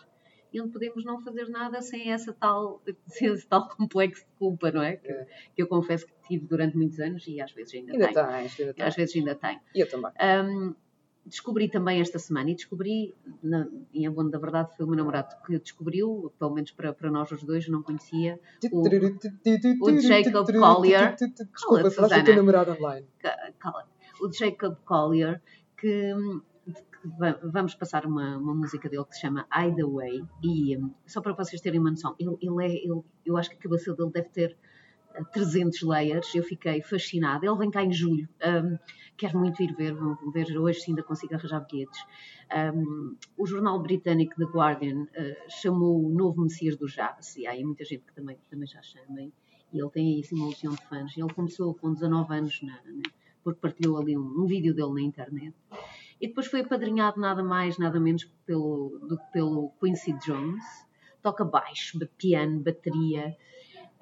e onde podemos não fazer nada sem essa tal, sem esse tal complexo de culpa, não é? Que,
É.
que eu confesso que tive durante muitos anos e às vezes ainda,
Ainda
tenho.
tens, ainda
Às
tens.
vezes ainda tenho.
E eu também.
Hum, descobri também esta semana e descobri, na, em abono da verdade, foi o meu namorado que descobriu, pelo menos para, para nós os dois, não conhecia, o- o Jacob Collier.
Desculpa, falaste do teu namorado online.
o Jacob Collier, que, que va- vamos passar uma, uma música dele que se chama Hideaway, e hum, só para vocês terem uma noção, ele, ele é, ele- eu acho que a cabeça dele deve ter 300 layers, eu fiquei fascinada. Ele vem cá em julho, hum, quero muito ir ver, vou ver hoje se ainda consigo arranjar bilhetes. Hum, o jornal britânico The Guardian eh, chamou o novo Messias do Jazz, e há muita gente que também, também já chama, e ele tem aí assim uma legião de fãs. Ele começou com 19 anos, na, na- porque partilhou ali um, um vídeo dele na internet. E depois foi apadrinhado nada mais, nada menos pelo, do que pelo Quincy Jones. Toca baixo, ba- piano, bateria,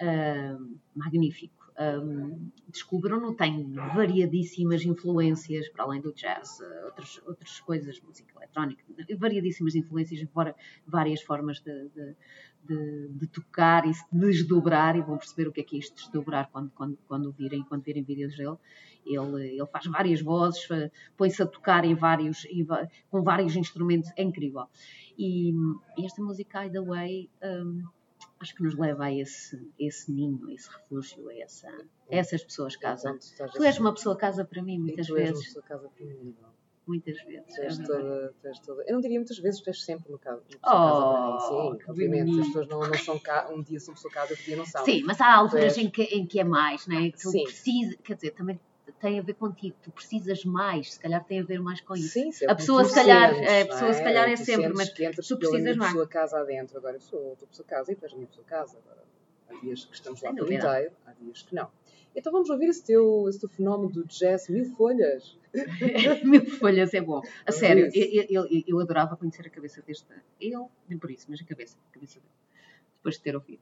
ah, magnífico. Um, Descubram-no, tem variadíssimas influências, para além do jazz, ah, outras, outras coisas, música eletrónica, variadíssimas influências, embora várias formas de, de- de, de tocar e se desdobrar, e vão perceber o que é que é isto desdobrar quando, quando, quando virem, quando virem vídeos dele. Ele, ele faz várias vozes, põe-se a tocar em vários, em com vários instrumentos, é incrível. E, esta música, Hideaway, um,
acho que nos leva a esse, esse ninho, a esse refúgio, a, essa, a essas pessoas casa.
Então, tu
Tu és uma pessoa casa para mim, muitas
tu és uma
vezes.
pessoa casa primeiro.
Muitas vezes.
Tu
é
és
verdade.
toda, tu és toda. Eu não diria muitas vezes, tu és sempre uma casa, uma pessoa
Oh,
casa para mim. Sim,
que
obviamente.
bonito.
As pessoas não, não são cá, um dia são pessoa casa, outro dia não são.
Sim, mas há alturas
Tu és-
em que, em que é mais, né? Que tu
Sim.
precisas, quer dizer, também tem a ver contigo, tu precisas mais, se calhar tem a ver mais com isso.
Sim,
A
é
pessoa, se calhar,
sentes,
a
não
pessoa, se calhar, é
Tu
sempre, mas
que
tu precisas mais.
pessoa casa adentro. Agora eu sou a tua pessoa casa e tu és a minha pessoa casa. Agora, há dias que estamos lá por inteiro, há dias que não. Então vamos ouvir esse teu, esse teu fenómeno do jazz mil folhas.
Mil folhas é bom. A sério, eu, eu- eu adorava conhecer a cabeça deste. Ele, nem por isso, mas a cabeça, a cabeça dele. Depois de ter ouvido.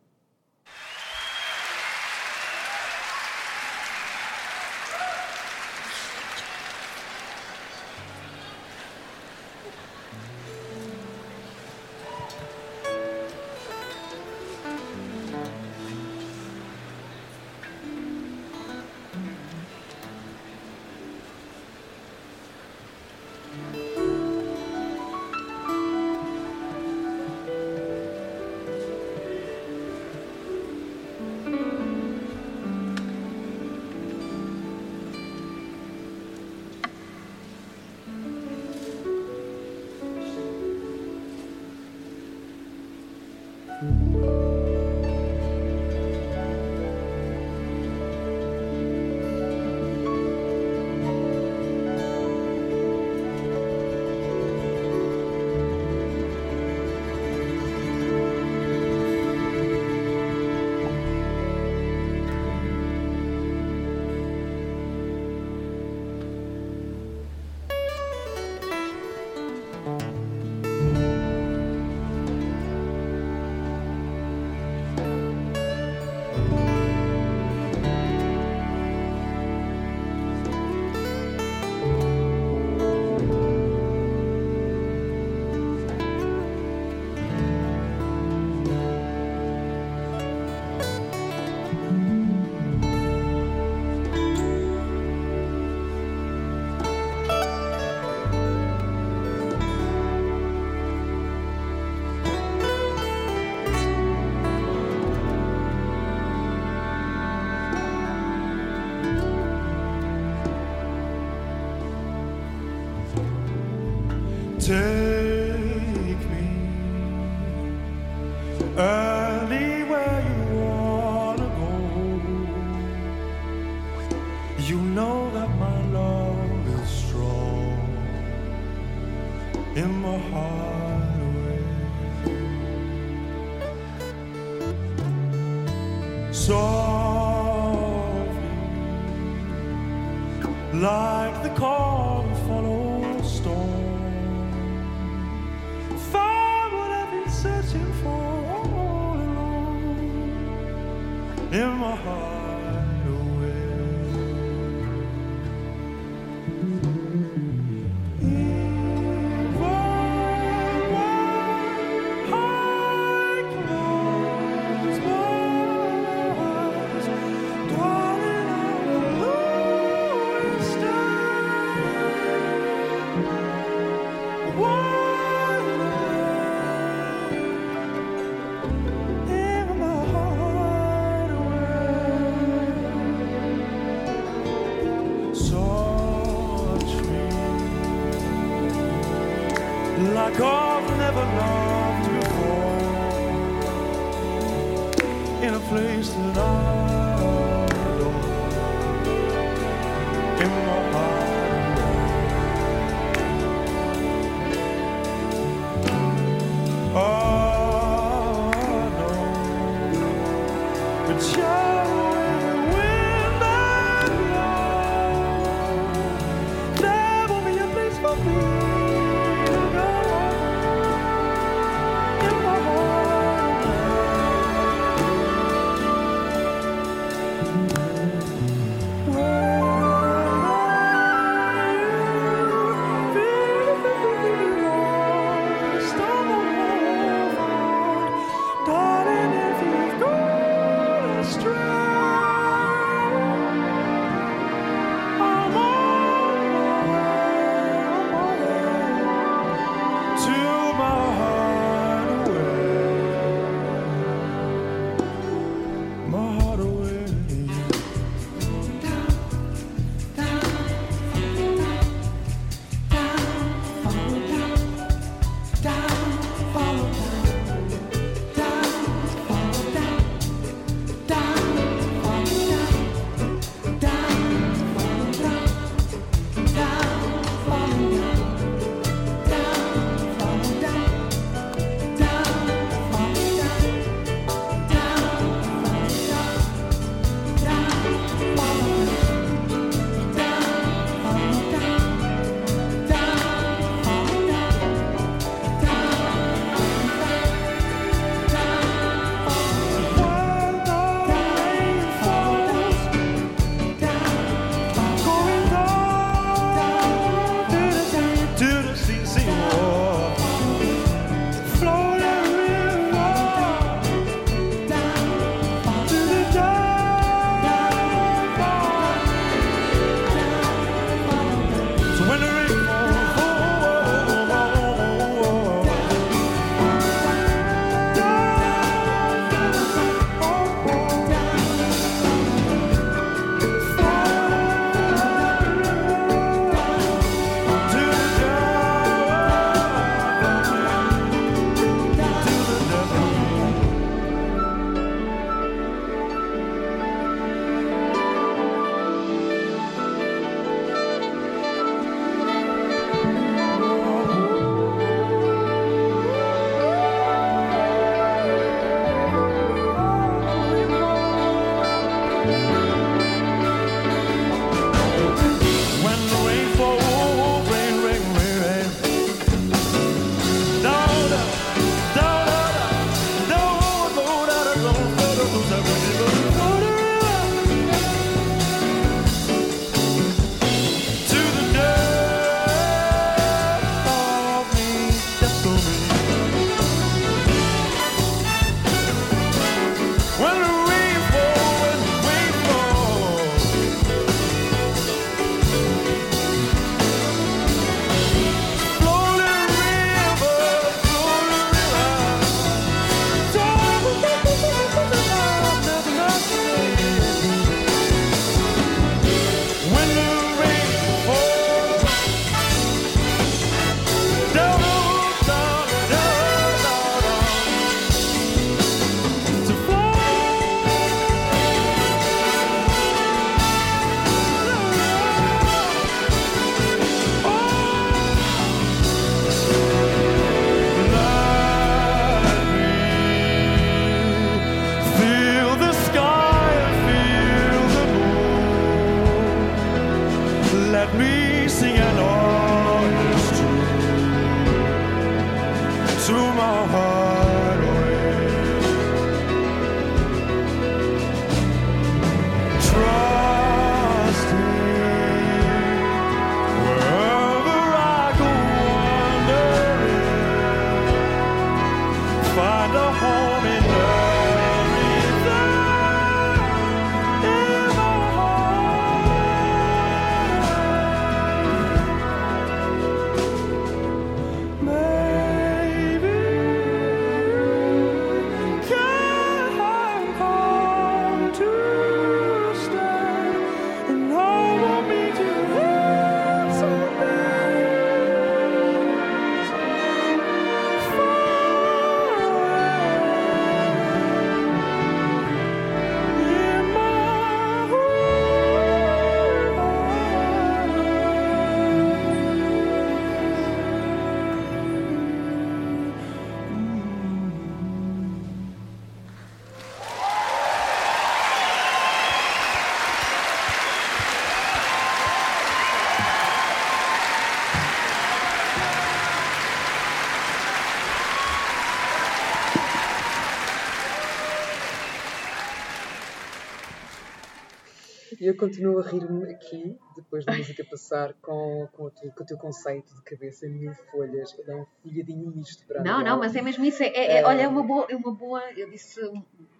Eu continuo a rir-me aqui, depois da música passar, com, com, o teu, com o teu conceito de cabeça em mil folhas. É um folhadinho misto para
Não, não, mas é mesmo isso. É, é-
É.
olha, é uma boa, é uma boa. Eu disse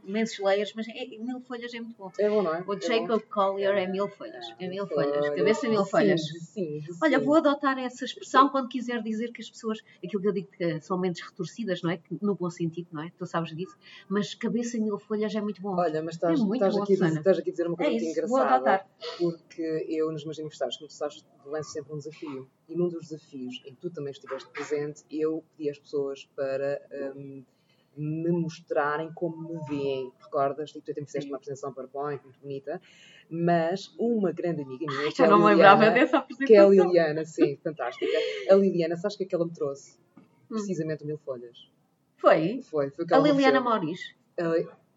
imensos layers, mas é, mil folhas é muito bom.
É bom, não é?
O
É
Jacob Collier é mil folhas. É mil folhas. Cabeça mil
Sim,
folhas.
Sim, sim.
Olha, vou adotar essa expressão quando quiser dizer que as pessoas, aquilo que eu digo que são mentes retorcidas, não é? Que, no bom sentido, não é? Tu sabes disso. Mas cabeça mil folhas é muito bom.
Olha, mas estás,
É
estás,
bom,
aqui a dizer,
Susana.
estás aqui a dizer uma coisa
É
muito
isso, vou
engraçada.
adotar.
Porque eu, nos meus aniversários, como tu sabes, lanço sempre um desafio. E num dos desafios em que tu também estiveste presente, eu pedi às pessoas para hum, me mostrarem como me veem. Recordas? E tu até me fizeste uma apresentação PowerPoint muito bonita. Mas uma grande amiga minha, que é
Já
a
não me lembrava
Liliana,
dessa
que é a
apresentação.
Liliana, sim, fantástica. A Liliana, sabes o que é que ela me trouxe?
Hum.
Precisamente o Mil Folhas.
Foi?
Foi, foi que
A Liliana. Mauris.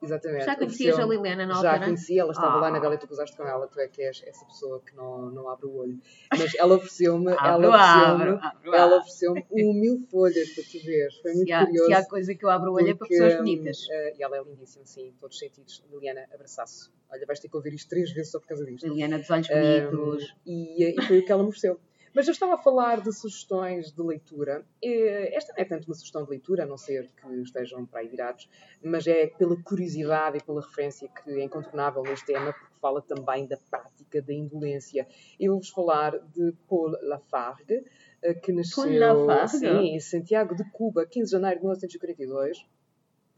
Exatamente.
Já conhecias a Liliana na
Já
altura?
conheci, ela estava lá na
Ah.
E tu gozaste com ela, tu é que és essa pessoa que não, não abre o olho. Mas ela ofereceu-me, ela ofereceu-me, ela ofereceu-me um mil folhas para tu veres. Foi muito
Se há,
curioso.
se há coisa que eu abro o olho é para pessoas
hum,
bonitas.
eh, e ela é lindíssima, sim, em todos os sentidos. Liliana, abraço. Olha, vais ter que ouvir isto três vezes só por causa disto.
Liliana dos olhos
Um,
bonitos.
e, e foi o que ela me ofereceu. Mas eu estava a falar de sugestões de leitura. Esta não é tanto uma sugestão de leitura, a não ser que estejam para aí virados, mas é pela curiosidade e pela referência que é incontornável neste tema, porque fala também da prática da indolência. Eu vou-vos falar de Paul Lafargue, eh, que nasceu sim, em Santiago de Cuba, 15 de janeiro de 1942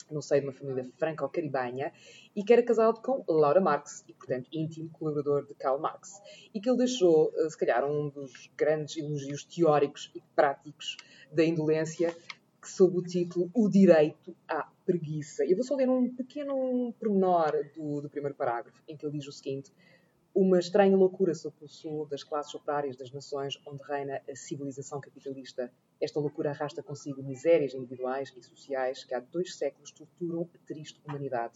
no seio de uma família franco-caribenha, e que era casado com Laura Marx, e, portanto, íntimo colaborador de Karl Marx, e que ele deixou, eh, se calhar, um dos grandes elogios teóricos e práticos da indolência, sob o título O Direito à Preguiça. Eu vou só ler um pequeno pormenor do, do primeiro parágrafo, em que ele diz o seguinte: Uma estranha loucura se apossou das classes operárias das nações onde reina a civilização capitalista. Esta loucura arrasta consigo misérias individuais e sociais que há dois séculos torturam a triste humanidade.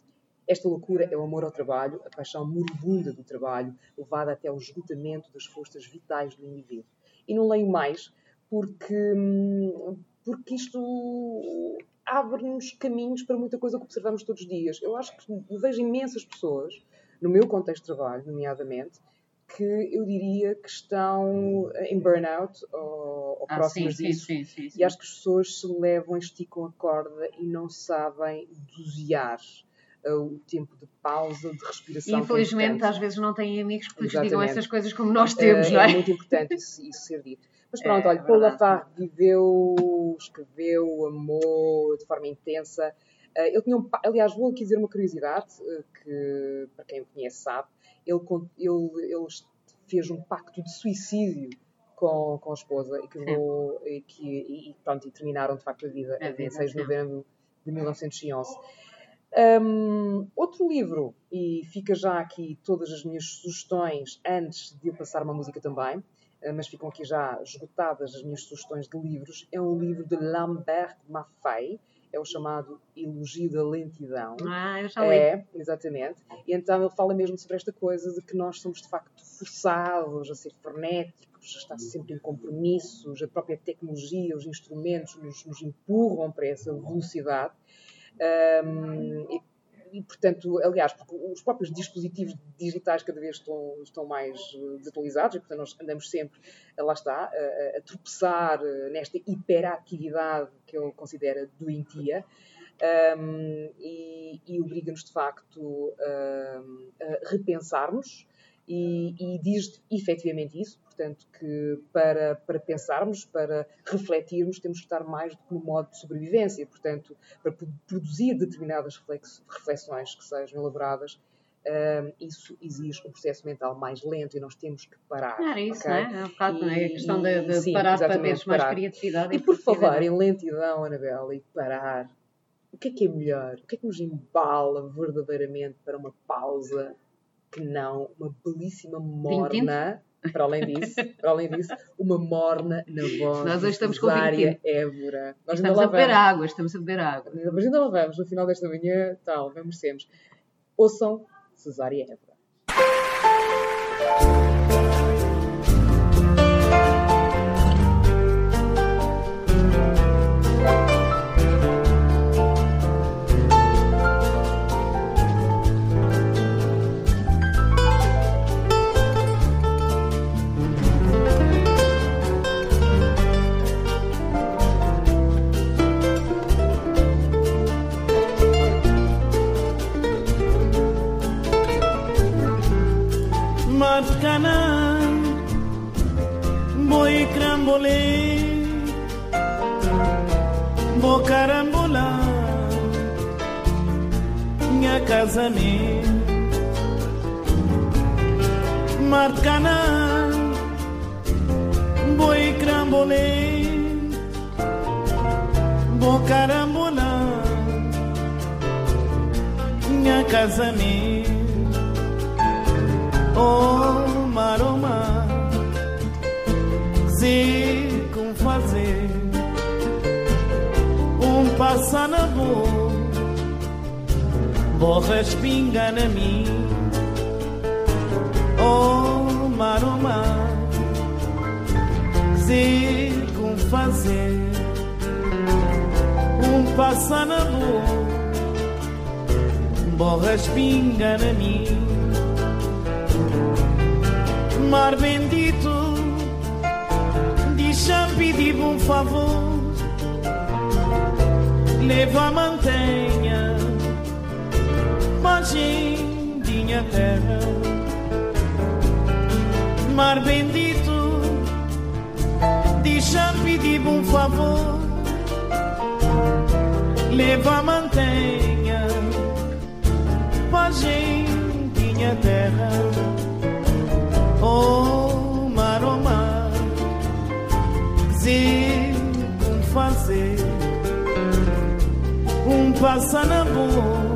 Esta loucura é o amor ao trabalho, a paixão moribunda do trabalho, levada até ao esgotamento das forças vitais do indivíduo. E não leio mais porque, hum, porque isto abre-nos caminhos para muita coisa que observamos todos os dias. Eu acho que vejo imensas pessoas, no meu contexto de trabalho, nomeadamente, que eu diria que estão em burnout ou, ou
Ah, sim,
próximas
sim,
disso.
sim, sim.
E acho que as pessoas se levam, esticam a corda e não sabem dosear uh, o tempo de pausa, de respiração. é
Infelizmente,
importante.
às vezes não têm amigos que lhes digam essas coisas como nós temos,
Eh,
não é?
muito importante isso, isso ser dito. Mas pronto,
É,
olha, Paul. Lafargue viveu, escreveu, amou de forma intensa. Eh, ele tinha um, aliás, vou aqui dizer uma curiosidade, eh, que para quem o conhece sabe, ele, ele, ele fez um pacto de suicídio com, com a esposa e que, levou, e, que e, e, pronto, e terminaram de facto a vida
A
em
vida,
26 de novembro de 1911. Um, outro livro, e fica já aqui todas as minhas sugestões antes de eu passar uma música também, eh, mas ficam aqui já esgotadas as minhas sugestões de livros, é um livro de Lambert Maffei. É o chamado elogio da lentidão.
Ah, eu já li.
É, exatamente. E então ele fala mesmo sobre esta coisa de que nós somos de facto forçados a ser frenéticos, a estar sempre em compromissos, a própria tecnologia, os instrumentos nos, nos empurram para essa velocidade. Um, e, e, portanto, aliás, porque os próprios dispositivos digitais cada vez estão, estão mais eh, desatualizados e, portanto, nós andamos sempre, eh, lá está, a, a tropeçar eh, nesta hiperatividade que ele considera doentia. Um, e, e obriga-nos de facto a repensarmos e, e diz efetivamente isso, portanto, que para, para pensarmos, para refletirmos, temos que estar mais do que no modo de sobrevivência, portanto, para produzir determinadas reflex- reflexões que sejam elaboradas, hum, isso exige um processo mental mais lento e nós temos que parar.
Era isso,
ok?
não é? É um bocado não é? a
E-
questão de, de
sim,
parar para teres mais
parar.
criatividade.
E por
produtividade.
falar em lentidão, Anabela, e parar, o que é que é melhor? O que é que nos embala verdadeiramente para uma pausa que não uma belíssima morna? Para além disso, para além disso, uma morna na voz
Nós hoje estamos com.
Évora. Nós
Estamos
ainda
a beber água, estamos a beber água.
Mas ainda lá vamos, no final desta manhã, tal, vamos sempre. Ouçam Cesária Évora.
Boi crambole Bo carambola Minha casa me Matkana Boi crambole Bo carambola Minha casa me Oh, maroma, sei como fazer. Um passa na boa, borras pinga na mim. Oh, maroma, sei como fazer um passa na boa, borras pinga na mim mar bendito Pedir um favor. Leva mantenha Paginha terra. Mar bendito Deixa pedir um favor. Leva mantenha Paginha terra sei como fazer um passa na boa,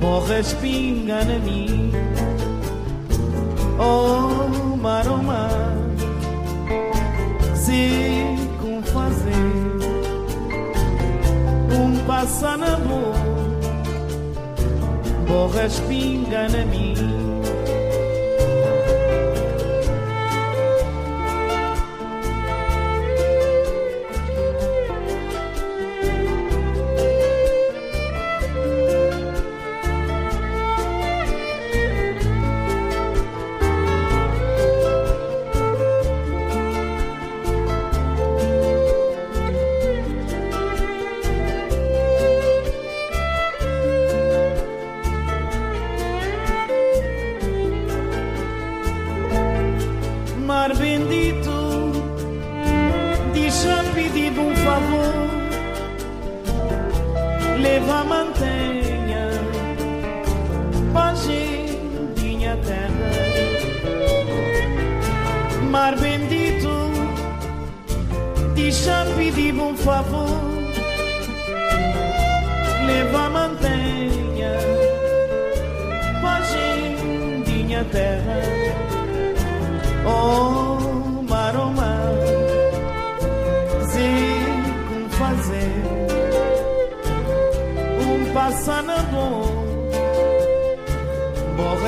borras pinga na mim. Oh, maroma, sei como fazer um passa na boa, borras pinga na mim.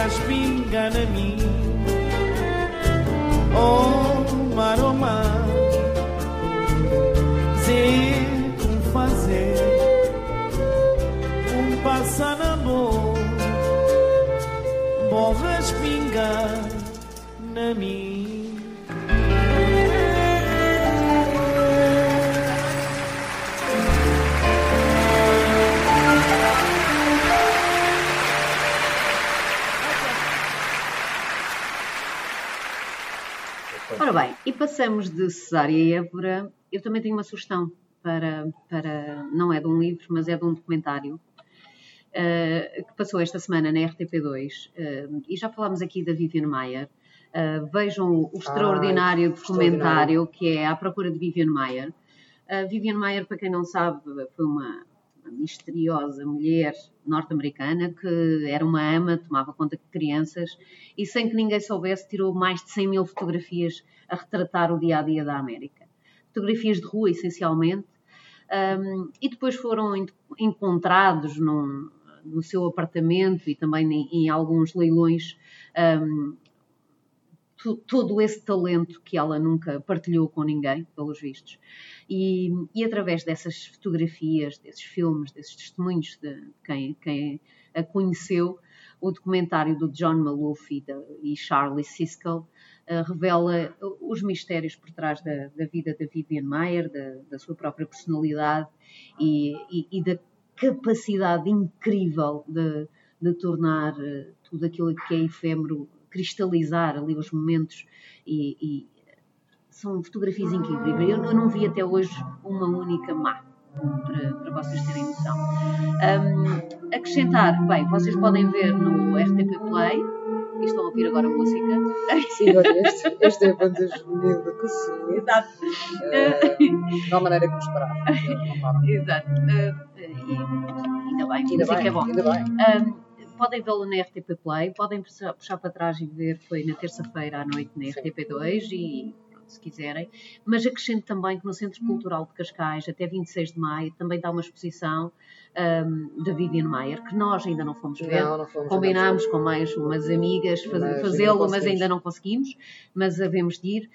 Borras pinga na mim. Oh, mar, oh, mar, sei como fazer um passa na dor, borras pinga na mim.
Passamos de Cesária e Évora. Eu também tenho uma sugestão para, para. Não é de um livro, mas é de um documentário eh, que passou esta semana na RTP2. eh, e já falámos aqui da Vivian Mayer. Eh, vejam o extraordinário documentário que é À Procura de Vivian Mayer. A Vivian Mayer, para quem não sabe, foi uma, uma misteriosa mulher norte-americana que era uma ama, tomava conta de crianças e, sem que ninguém soubesse, tirou mais de 100 mil fotografias a retratar o dia a dia da América. Fotografias de rua, essencialmente, um, e depois foram en- encontrados num- no seu apartamento e também em, em alguns leilões um, to- todo esse talento que ela nunca partilhou com ninguém, pelos vistos. E, e através dessas fotografias, desses filmes, desses testemunhos de quem, quem a conheceu, o documentário do John Maloof e, da, e Charlie Siskel eh, revela os mistérios por trás da, da vida da Vivian Mayer, da, da sua própria personalidade e, e- e da capacidade incrível de, de tornar eh, tudo aquilo que é efêmero, cristalizar ali os momentos e, e são fotografias incríveis. Eu, eu não vi até hoje uma única má, para, para vocês terem noção. Hum, acrescentar, bem, vocês podem ver no RTP Play, e estão a ouvir agora música.
Sim, olha, este, este é a banda juvenil que sou.
Exato.
Eh, de uma maneira que nos. Não param.
Exato. Uh, e ainda bem,
Ainda
música
bem,
é bom.
ainda bem.
Um, podem vê-lo na RTP Play, podem puxar, puxar para trás e ver, foi na terça-feira à noite na
Sim.
RTP2 e se quiserem. Mas acrescento também que no Centro Cultural de Cascais, até 26 de maio, também dá uma exposição um, da Vivian Mayer, que nós ainda não fomos ver.
Não, não fomos.
Combinámos com mais umas amigas faz-
Mas ainda
fazê-lo,
não
mas
conseguimos.
ainda não conseguimos, mas havemos de ir.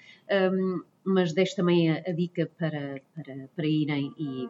Um, mas deixo também a, a dica para, para, para irem e,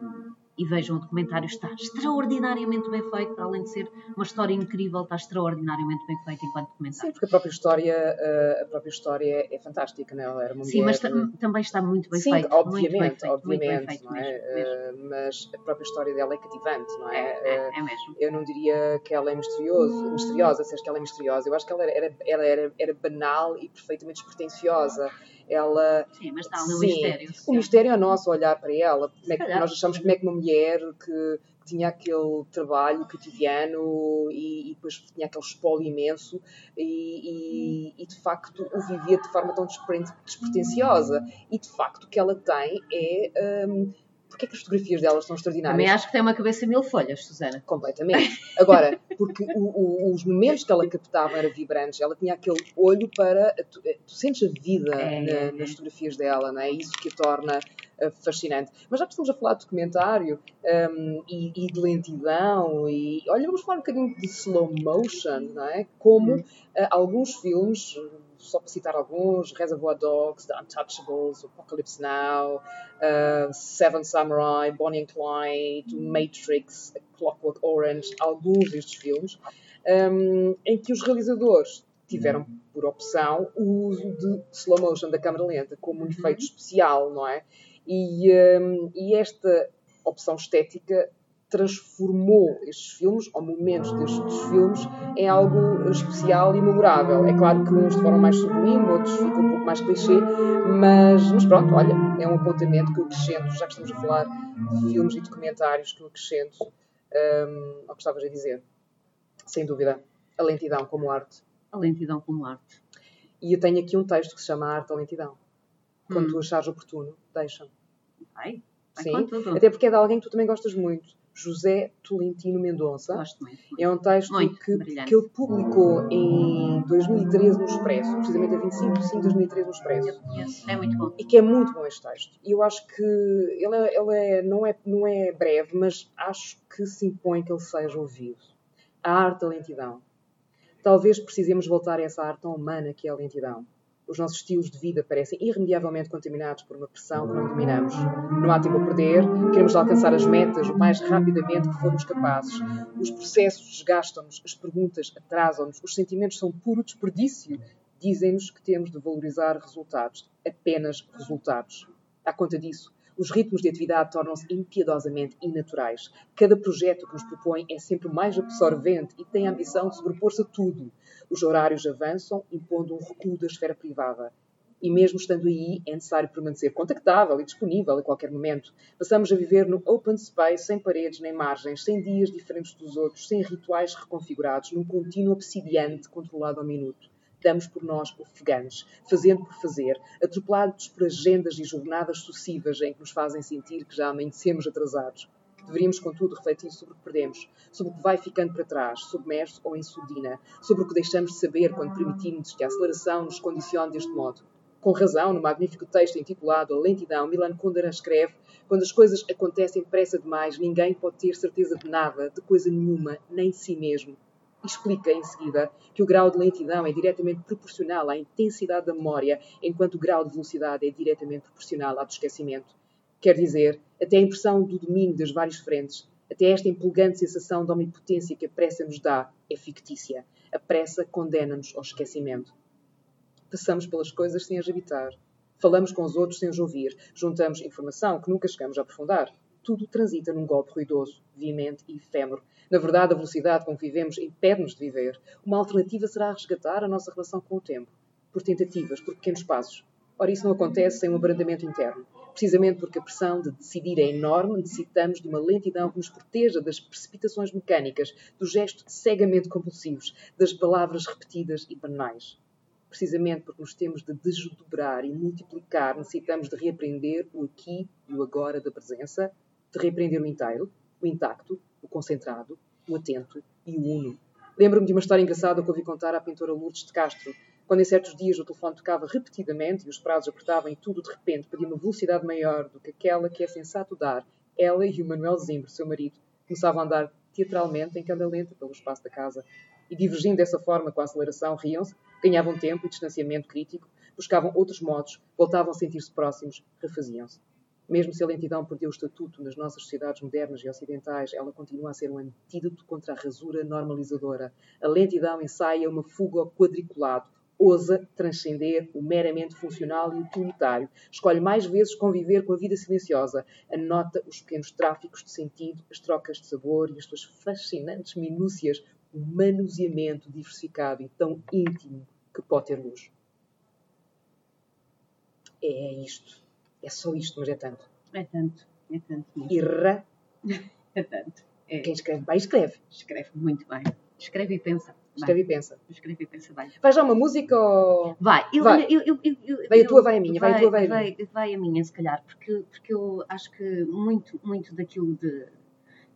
e vejam o documentário. Está extraordinariamente bem feito, para além de ser uma história incrível, está extraordinariamente bem feito enquanto
Sim,
documentário.
porque a própria história, eh, a própria história é fantástica, não é? Ela era uma
Sim, mas
mulher-
tam- também está muito bem
Sim,
feito.
obviamente,
muito bem feito,
obviamente,
muito bem feito
não é?
mesmo, mesmo.
Eh, mas a própria história dela é cativante, não
É,
é? Eh,
é, é mesmo.
eu não diria que ela é misterioso, misteriosa, se és que ela é misteriosa. Eu acho que ela era, era, era, era banal e perfeitamente despretensiosa. Ela,
Sim, mas está ali um
sim,
mistério.
o mistério é nosso olhar para ela. Como é que nós achamos como é que uma mulher que tinha aquele trabalho cotidiano e, e depois tinha aquele espólio imenso e, e- e, de facto o vivia de forma tão despre- despretensiosa. E de facto o que ela tem é. hum, porque é que as fotografias dela são extraordinárias?
Também acho que tem uma cabeça mil folhas, Susana.
Completamente. Agora, porque o- o- os momentos que ela captava eram vibrantes, ela tinha aquele olho para. Tu, tu sentes a vida
É,
na-
é.
nas fotografias dela, não é? Isso que a torna eh, fascinante. Mas já que estamos a falar de documentário hum, e, e de lentidão, e olha, vamos falar um bocadinho de slow motion, não é? Como
Uhum.
eh, alguns filmes. Só para citar alguns, Reservoir Dogs, The Untouchables, Apocalypse Now, uh, Seven Samurai, Bonnie and Clyde, Matrix, Clockwork Orange, alguns destes filmes, um, em que os realizadores tiveram por opção o uso de slow motion da câmara lenta como um efeito especial, não é? E, um, e esta opção estética transformou estes filmes, ou momentos destes filmes, em algo especial e memorável. É claro que uns de forma mais sublime, outros ficam um pouco mais clichê, mas, mas pronto, olha, é um apontamento que eu acrescento, já que estamos a falar de filmes e documentários, que eu acrescento um, ao que estavas a dizer. Sem dúvida, a lentidão como arte.
A lentidão como arte.
E eu tenho aqui um texto que se chama Arte da Lentidão. Quando
Hum.
tu achares oportuno, deixa-me.
Vai, vai
Sim, até porque é de alguém que tu também gostas muito. José Tolentino Mendonça. É um texto
Muito
que,
brilhante.
que ele publicou em 2013 no Expresso, precisamente a 25 de 5 de 2013 no Expresso.
Eu conheço. É muito bom.
E que é muito bom este texto. E eu acho que ele, é- ele é, não, é, não é breve, mas acho que se impõe que ele seja ouvido. A arte da lentidão. Talvez precisemos voltar a essa arte tão humana que é a lentidão. Os nossos estilos de vida parecem irremediavelmente contaminados por uma pressão que não dominamos. Não há tempo a perder, queremos alcançar as metas o mais rapidamente que formos capazes. Os processos desgastam-nos, as perguntas atrasam-nos, os sentimentos são puro desperdício. Dizem-nos que temos de valorizar resultados, apenas resultados. À conta disso, os ritmos de atividade tornam-se impiedosamente inaturais. Cada projeto que nos propõe é sempre mais absorvente e tem a ambição de sobrepor-se a tudo. Os horários avançam, impondo um recuo da esfera privada. E mesmo estando aí, é necessário permanecer contactável e disponível a qualquer momento. Passamos a viver no open space, sem paredes nem margens, sem dias diferentes dos outros, sem rituais reconfigurados, num contínuo obsidiante controlado ao minuto. Damos por nós ofegantes, fazendo por fazer, atropelados por agendas e jornadas sucessivas em que nos fazem sentir que já amanhecemos atrasados. Deveríamos, contudo, refletir sobre o que perdemos, sobre o que vai ficando para trás, submerso ou em surdina, sobre o que deixamos de saber quando permitimos que a aceleração nos condicione deste modo. Com razão, no magnífico texto intitulado A Lentidão, Milan Kundera escreve: Quando as coisas acontecem depressa demais, ninguém pode ter certeza de nada, de coisa nenhuma, nem de si mesmo. Explica em seguida que o grau de lentidão é diretamente proporcional à intensidade da memória, enquanto o grau de velocidade é diretamente proporcional ao do esquecimento. Quer dizer, até a impressão do domínio das várias frentes, até esta empolgante sensação de omnipotência que a pressa nos dá, é fictícia. A pressa condena-nos ao esquecimento. Passamos pelas coisas sem as habitar. Falamos com os outros sem os ouvir. Juntamos informação que nunca chegamos a aprofundar. Tudo transita num golpe ruidoso, veemente e efêmero. Na verdade, a velocidade com que vivemos impede-nos de viver. Uma alternativa será resgatar a nossa relação com o tempo. Por tentativas, por pequenos passos. Ora, isso não acontece sem um abrandamento interno. Precisamente porque a pressão de decidir é enorme, necessitamos de uma lentidão que nos proteja das precipitações mecânicas, dos gestos cegamente compulsivos, das palavras repetidas e banais. Precisamente porque nos temos de desdobrar e multiplicar, necessitamos de reaprender o aqui e o agora da presença, de reaprender o inteiro, o intacto, o concentrado, o atento e o uno. Lembro-me de uma história engraçada que ouvi contar à pintora Lourdes de Castro, quando em certos dias o telefone tocava repetidamente e os prazos apertavam e tudo de repente pedia uma velocidade maior do que aquela que é sensato dar, ela e o Manuel Zimbro, seu marido, começavam a andar teatralmente em câmara lenta pelo espaço da casa. E divergindo dessa forma com a aceleração, riam-se, ganhavam tempo e distanciamento crítico, buscavam outros modos, voltavam a sentir-se próximos, refaziam-se. Mesmo se a lentidão perdeu o estatuto nas nossas sociedades modernas e ocidentais, ela continua a ser um antídoto contra a rasura normalizadora. A lentidão ensaia uma fuga ao quadriculado, ousa transcender o meramente funcional e utilitário, escolhe mais vezes conviver com a vida silenciosa, anota os pequenos tráficos de sentido, as trocas de sabor e as suas fascinantes minúcias, o manuseamento diversificado e tão íntimo que pode ter luz. É isto. É só isto, mas é tanto.
É tanto. É tanto. mesmo.
Irra.
É tanto. É.
Quem escreve bem, escreve.
Escreve muito bem. Escreve e pensa.
Escreve e pensa.
Escreve e pensa bem.
Vai já uma música ou.
Vai, eu,
Vai.
eu, eu, eu,
Vai a tua, vai a minha, vai a tua, vai a
vai, vai a minha, se calhar, porque, porque eu acho que muito, muito daquilo de,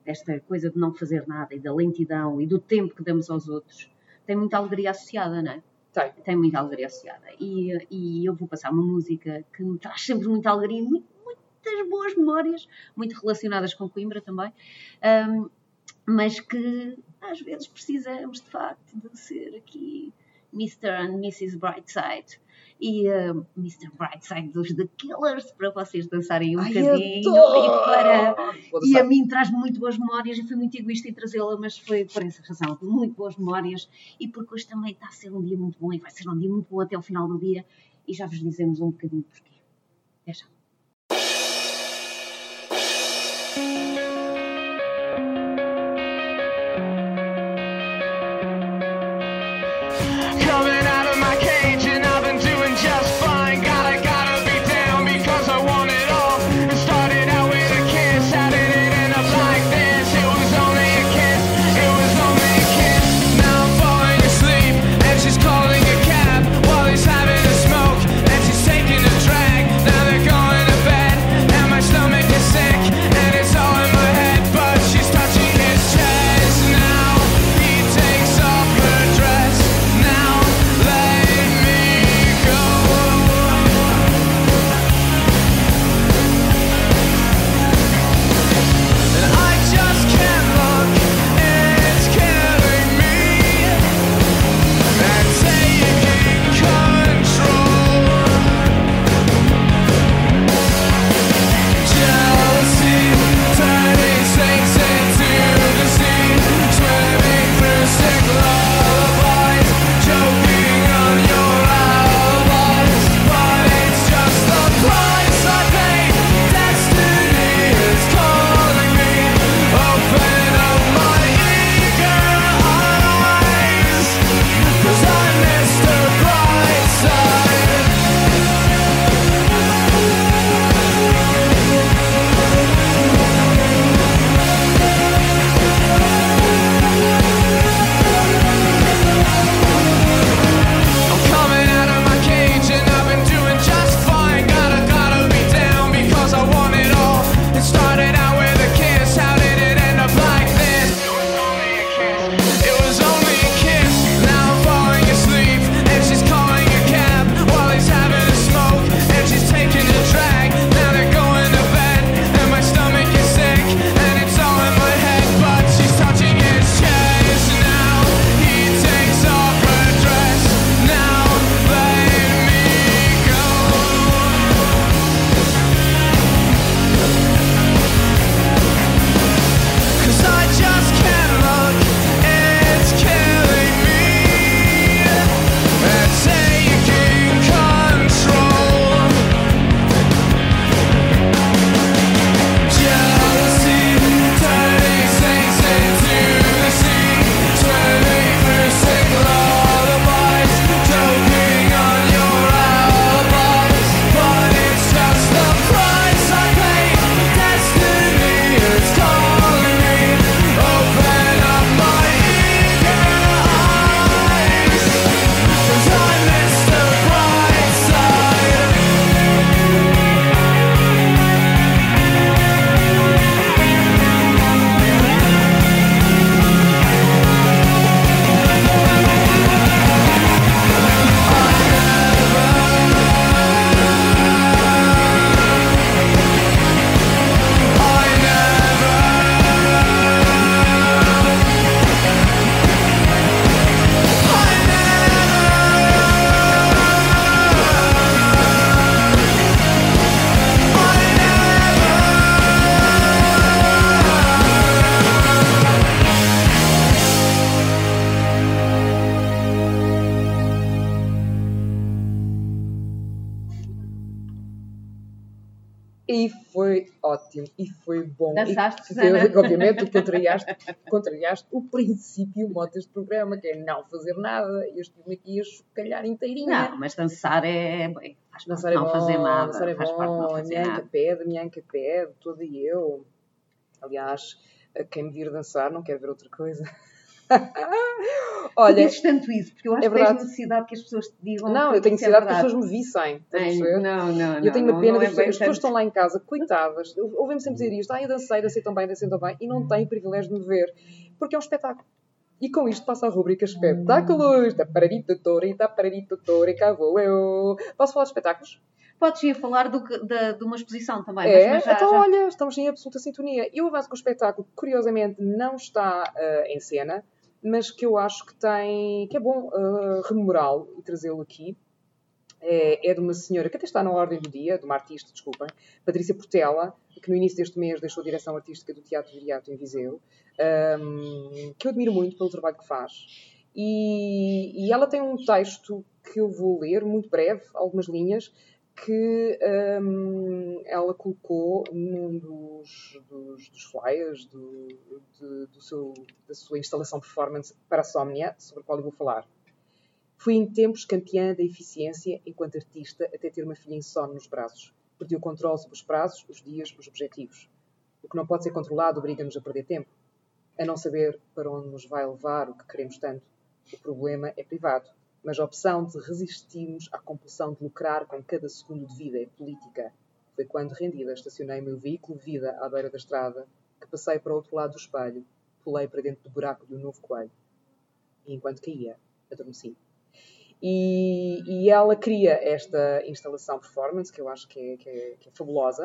desta coisa de não fazer nada e da lentidão e do tempo que damos aos outros tem muita alegria associada, não é?
Tem.
Tem muita alegria associada. E, e eu vou passar uma música que me traz sempre muita alegria e muitas boas memórias, muito relacionadas com Coimbra também. Ahm, mas que às vezes precisamos de facto de ser aqui Mr. and Mrs. Brightside e uh, Mr. Brightside dos The Killers para vocês dançarem um
Ai,
bocadinho e para e a mim traz muito boas memórias e fui muito egoísta em trazê-la, mas foi por essa razão, muito boas memórias e porque hoje também está a ser um dia muito bom e vai ser um dia muito bom até o final do dia e já vos dizemos um bocadinho porquê. Até já.
Tu, contrariaste, contrariaste o princípio, o modo deste programa, que é não fazer nada. E eu estive aqui a chocalhar inteirinha.
Não, mas dançar é. Faz parte
Dançar é
não
bom,
fazer nada.
dançar é
faz parte de não
bom, a
fazer
minha anca pede, a minha anca pede, toda eu. Aliás, quem me vir dançar não quer ver outra coisa.
Tu
Olha,
dizes tanto isso, porque eu acho
é
que tens necessidade que as pessoas te digam.
não, eu tenho
é
necessidade que as pessoas me vissem. a
Ai,
perceber?
Não, não,
Eu tenho
não,
uma pena
não
das
é
pessoas, as pessoas estão lá em casa, coitadas, ouvem-me sempre dizer isto, ah, eu dancei, dancei tão bem, dancei tão bem, e não têm privilégio de me ver, porque é um espetáculo. E com isto passa a rubrica espetáculos, tapararito, tori, tapararito, tori, cá vou eu. Posso falar de espetáculos?
Podes ir falar do da- de uma exposição também,
é,
mas, mas já,
então
já-
olha, estamos em absoluta sintonia. Eu avanço com o espetáculo, que curiosamente não está ah, em cena, mas que eu acho que tem, que é bom ah, rememorá-lo e trazê-lo aqui. É, é de uma senhora que até está na ordem do dia, de uma artista, desculpem, Patrícia Portela, que no início deste mês deixou a direção artística do Teatro Viriato em Viseu, ahm, que eu admiro muito pelo trabalho que faz. E, e ela tem um texto que eu vou ler, muito breve, algumas linhas, que hum, ela colocou num dos, dos, dos flyers do, de- do seu, da sua instalação performance para a Somnia, sobre a qual eu vou falar. Fui em tempos campeã da eficiência enquanto artista até ter uma filha insone nos braços. Perdi o controle sobre os prazos, os dias, os objetivos. O que não pode ser controlado obriga-nos a perder tempo, a não saber para onde nos vai levar o que queremos tanto. O problema é privado, mas a opção de resistirmos à compulsão de lucrar com cada segundo de vida é política. Foi quando, rendida, estacionei meu veículo vida à beira da estrada, que passei para o outro lado do espelho, pulei para dentro do buraco de um novo coelho. E enquanto caía, adormeci. E, e ela cria esta instalação performance, que eu acho que é, que é- que é fabulosa,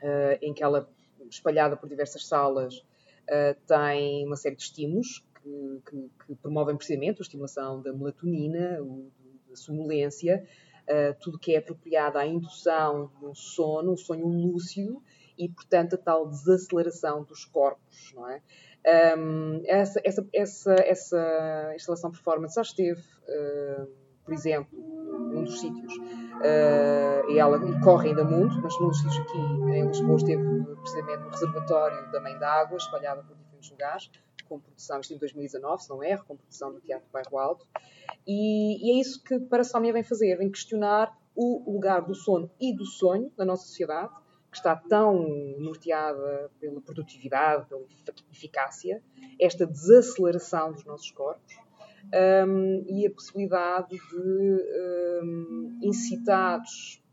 eh, em que ela, espalhada por diversas salas, eh, tem uma série de estímulos que, que- que promovem precisamente a estimulação da melatonina, o- da sonolência, eh, tudo que é apropriado à indução de um sono, um sonho lúcido, e, portanto, a tal desaceleração dos corpos, não é? Um, essa, essa, essa, essa instalação performance já esteve, uh, por exemplo, num dos sítios, uh, e ela corre ainda muito, mas num dos sítios aqui em Lisboa esteve precisamente no reservatório da Mãe d'Água, espalhada por diferentes lugares, com produção, isto em 2019, se não erro, com produção do Teatro Bairro Alto, e, e é isso que Parasomnia vem fazer, vem questionar o lugar do sono e do sonho na nossa sociedade, que está tão norteada pela produtividade, pela efic- eficácia, esta desaceleração dos nossos corpos hum, e a possibilidade de, hum, incitados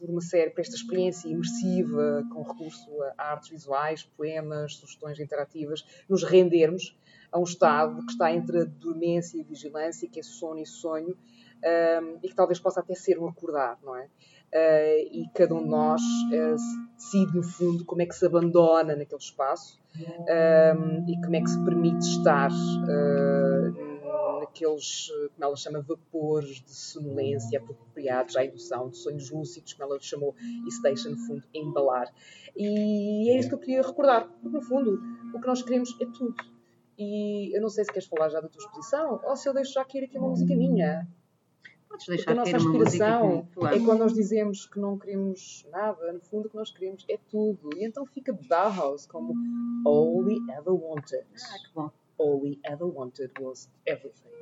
por uma série, por esta experiência imersiva, com recurso a artes visuais, poemas, sugestões interativas, nos rendermos a um estado que está entre a dormência e a vigilância, que é sono e sonho, hum, e que talvez possa até ser um acordar, não é? Uh, e cada um de nós uh, decide, no fundo, como é que se abandona naquele espaço um, e como é que se permite estar uh, naqueles, uh, como ela chama, vapores de sonolência apropriados à indução de sonhos lúcidos, como ela chamou, e se deixa, no fundo, embalar. E é isso que eu queria recordar, porque, no fundo, o que nós queremos é tudo. E eu não sei se queres falar já da tua exposição ou se eu deixo já cair aqui uma música minha.
Podes
Porque
deixar
a nossa aspiração é quando nós dizemos que não queremos nada, no fundo o que nós queremos é tudo. E então fica Bauhaus como All we ever wanted.
Ah, que bom.
All we ever wanted was everything.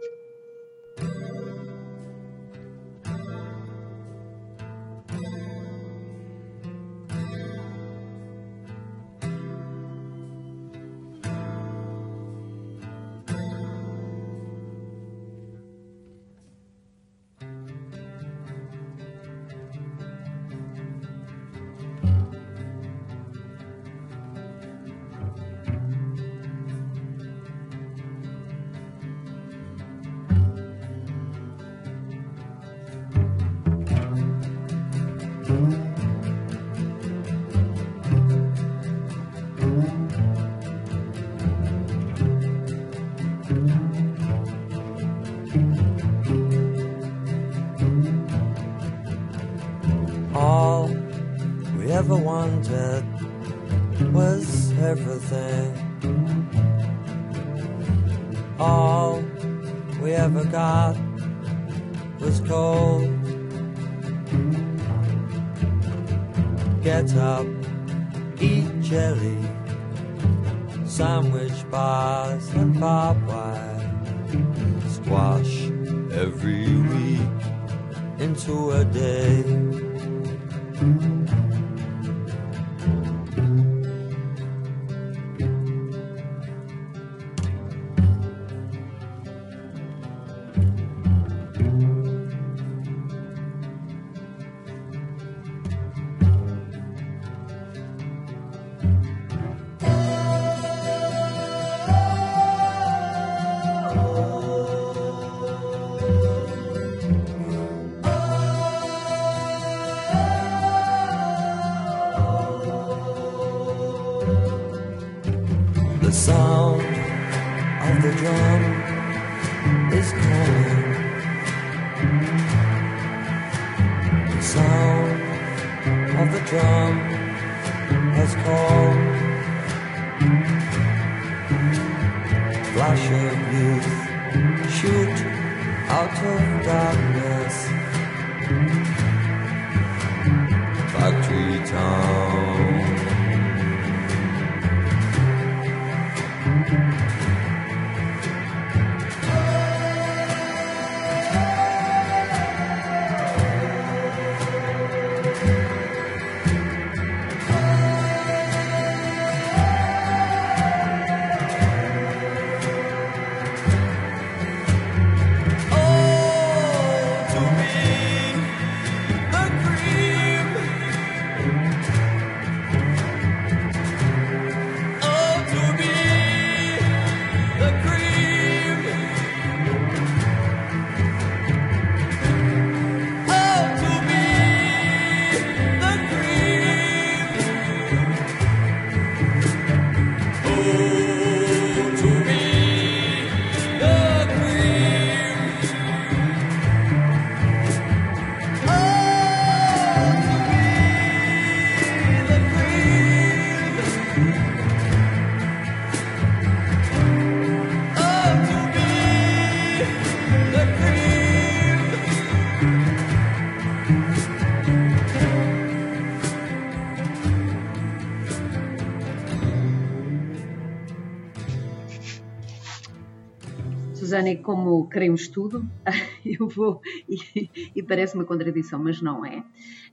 Como queremos tudo, eu vou, e, e parece uma contradição, mas não é,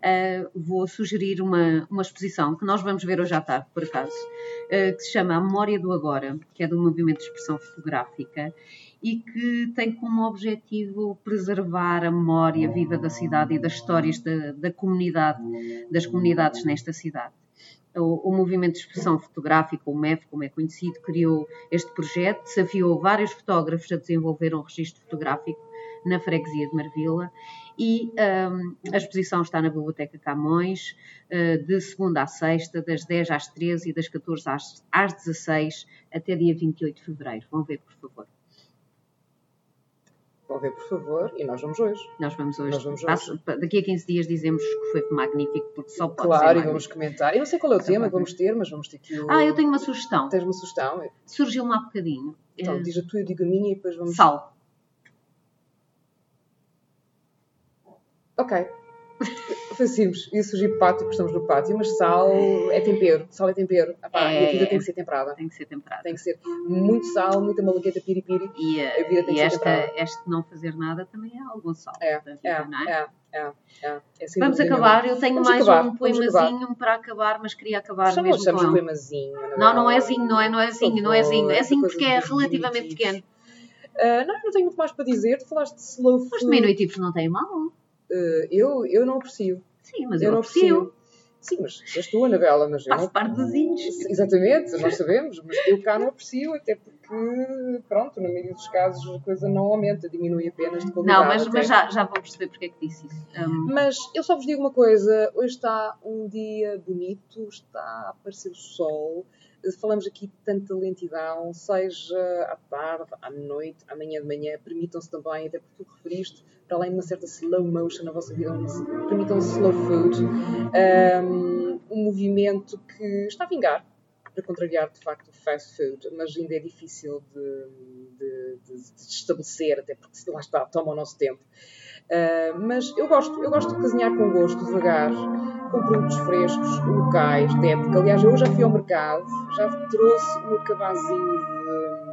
ah, vou sugerir uma, uma exposição que nós vamos ver hoje à tarde, por acaso, ah, que se chama A Memória do Agora, que é do movimento de expressão fotográfica e que tem como objetivo preservar a memória viva da cidade e das histórias da, da comunidade, das comunidades nesta cidade o, o Movimento de Expressão Fotográfica, o MEF, como é conhecido, criou este projeto, desafiou vários fotógrafos a desenvolver um registro fotográfico na freguesia de Marvila e hum, a exposição está na Biblioteca Camões, eh, de segunda à sexta, das 10 às 13 e das 14 às, às 16 até dia 28 de fevereiro. Vão ver, por favor.
Vão ver, por favor, e nós vamos hoje.
Nós vamos hoje.
Nós vamos hoje.
Daqui a 15 dias dizemos que foi magnífico, porque só pode ser
Claro, e
magnífico.
vamos comentar. Eu não sei qual é o
Só
tema que vamos ter, mas vamos ter que o...
Ah, eu tenho uma sugestão.
Tens uma sugestão?
Surgiu-me há bocadinho.
Então,
Eh,
diz a tua, eu digo a minha e depois vamos...
Sal.
Ok. Simples. Ia surgir pátio, porque estamos no pátio, mas sal é tempero. Sal é tempero. Epá,
É.
E a vida tem que ser temperada.
Tem que ser temperado.
Tem que ser muito sal, muita malagueta piripiri.
E,
A vida tem
e
que ser
esta,
temperada.
este não fazer nada também é algum sal
É,
da vida,
é,
não é?
é, é, é. É sem
Vamos acabar,
nenhuma.
eu tenho
Vamos
mais
acabar,
um poemazinho para acabar, mas queria acabar
não
mesmo com
poemazinho.
Não, não é zinho, não é, não é zinho, não é zinho. É zinho porque é relativamente pequeno.
Ah, não, não tenho muito mais para dizer. Tu falaste de slow
Os
food.
diminutivos não têm mal.
Ah, eu, eu não aprecio.
Sim, mas
eu
eu,
não
aprecio.
Sim, mas és tu, Anabela, mas eu não...
parte dos índios.
Exatamente, nós sabemos, mas eu cá não aprecio, até porque, pronto, na maioria dos casos a coisa não aumenta, diminui apenas de qualidade.
Não, mas,
até.
mas já, já vão perceber porque é que disse isso. Hum,
Mas eu só vos digo uma coisa: hoje está um dia bonito, está a aparecer o sol. Falamos aqui de tanta lentidão, seja à tarde, à noite, amanhã de manhã. Permitam-se também, até porque tu referiste, para além de uma certa slow motion na vossa vida, permitam-se slow food. Um, um movimento que está a vingar para contrariar de facto o fast food, mas ainda é difícil de, de de, de estabelecer, até porque lá está, toma o nosso tempo. Uh, mas eu gosto, eu gosto de cozinhar com gosto, devagar, com produtos frescos, locais, de época. Aliás, eu já fui ao mercado, já trouxe um cabazinho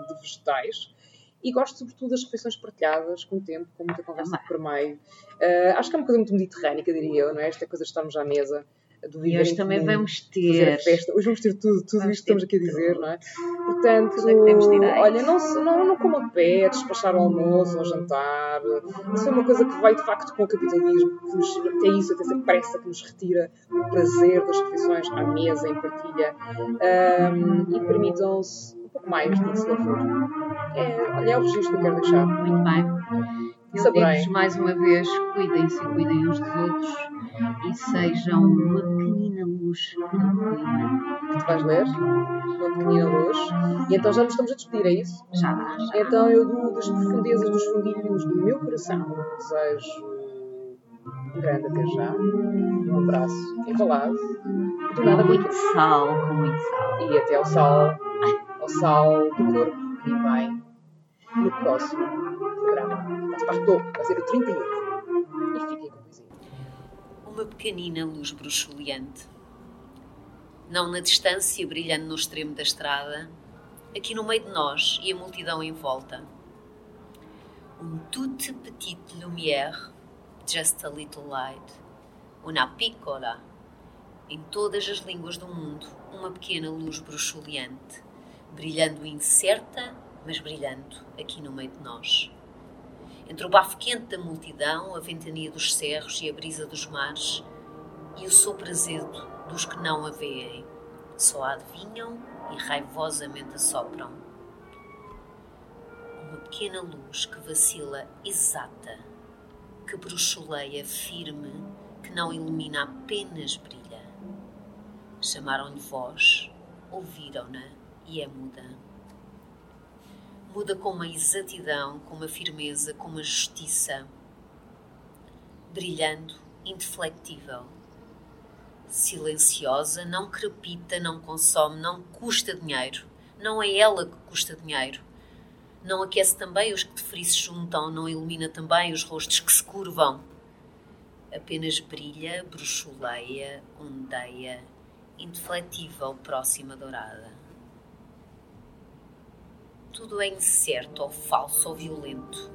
de vegetais e gosto sobretudo das refeições partilhadas, com o tempo, com muita conversa por meio. Uh, acho que é uma coisa muito mediterrânica, diria eu, não é? Esta coisa de estarmos à mesa, do
E
viver
hoje
em
também
comum,
vamos
a
ter.
festa. Hoje vamos ter tudo, tudo
Vamos
isto que estamos aqui a dizer,
tudo.
não é? Portanto,
é
olha, não, não, não comam de pé, despachar o almoço ou jantar. Isso é uma coisa que vai de facto com o capitalismo, que, nos, que é isso, até essa pressa que nos retira o prazer das refeições à mesa, em partilha. Ahm, e permitam-se um pouco mais de enslavor. É, olha, é o registro que eu quero deixar.
Muito bem. Eu digo-vos mais uma vez: cuidem-se e cuidem uns dos outros e sejam uma pequenina luz.
Que tu vais ler, uma pequenina luz. E então já nos estamos a despedir, é isso?
Já já.
Então eu do, das profundezas dos fundilhos do meu coração desejo um grande até já, um abraço enrolado, do nada
muito
muito
sal, com muito sal.
e até ao sal, ao sal do corpo que vem no próximo programa. Mas partou, vai o 31. E fiquem com a poesia.
Uma pequenina luz bruxuleante. Não na distância, brilhando no extremo da estrada, aqui no meio de nós e a multidão em volta. Um toute petite lumière, just a little light. Una piccola. Em todas as línguas do mundo, uma pequena luz bruxuleante, brilhando incerta, mas brilhando aqui no meio de nós. Entre o bafo quente da multidão, a ventania dos cerros e a brisa dos mares, e o sopro azedo dos que não a veem, só a adivinham e raivosamente assopram. Uma pequena luz que vacila exata, que bruxuleia firme, que não ilumina apenas brilha. Chamaram-lhe voz, ouviram-na e é muda muda com uma exatidão, com uma firmeza, com uma justiça, brilhando, indeflectível, silenciosa, não crepita, não consome, não custa dinheiro, não é ela que custa dinheiro. Não aquece também os que de frio se juntam, não ilumina também os rostos que se curvam. Apenas brilha, bruxuleia, ondeia, indefletível, próxima dourada. Tudo é incerto ou falso ou violento.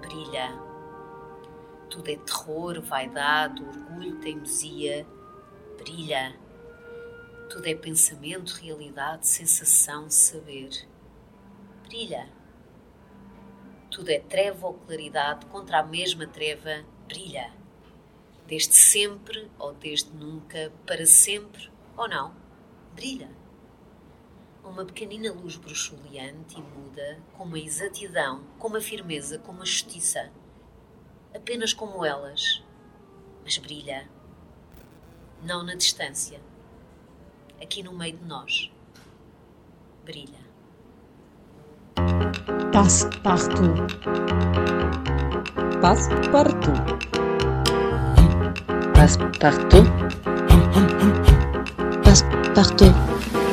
Brilha. Tudo é terror, vaidade, orgulho, teimosia. Brilha. Tudo é pensamento, realidade, sensação, saber. Brilha. Tudo é treva ou claridade contra a mesma treva. Brilha. Desde sempre ou desde nunca, para sempre ou não. Brilha uma pequenina luz bruxuleante e muda, com uma exatidão, com uma firmeza, com uma justiça, apenas como elas, mas brilha, não na distância, aqui no meio de nós, brilha.
Passe-partout. Passe-partout. Passe-partout. Passe-partout.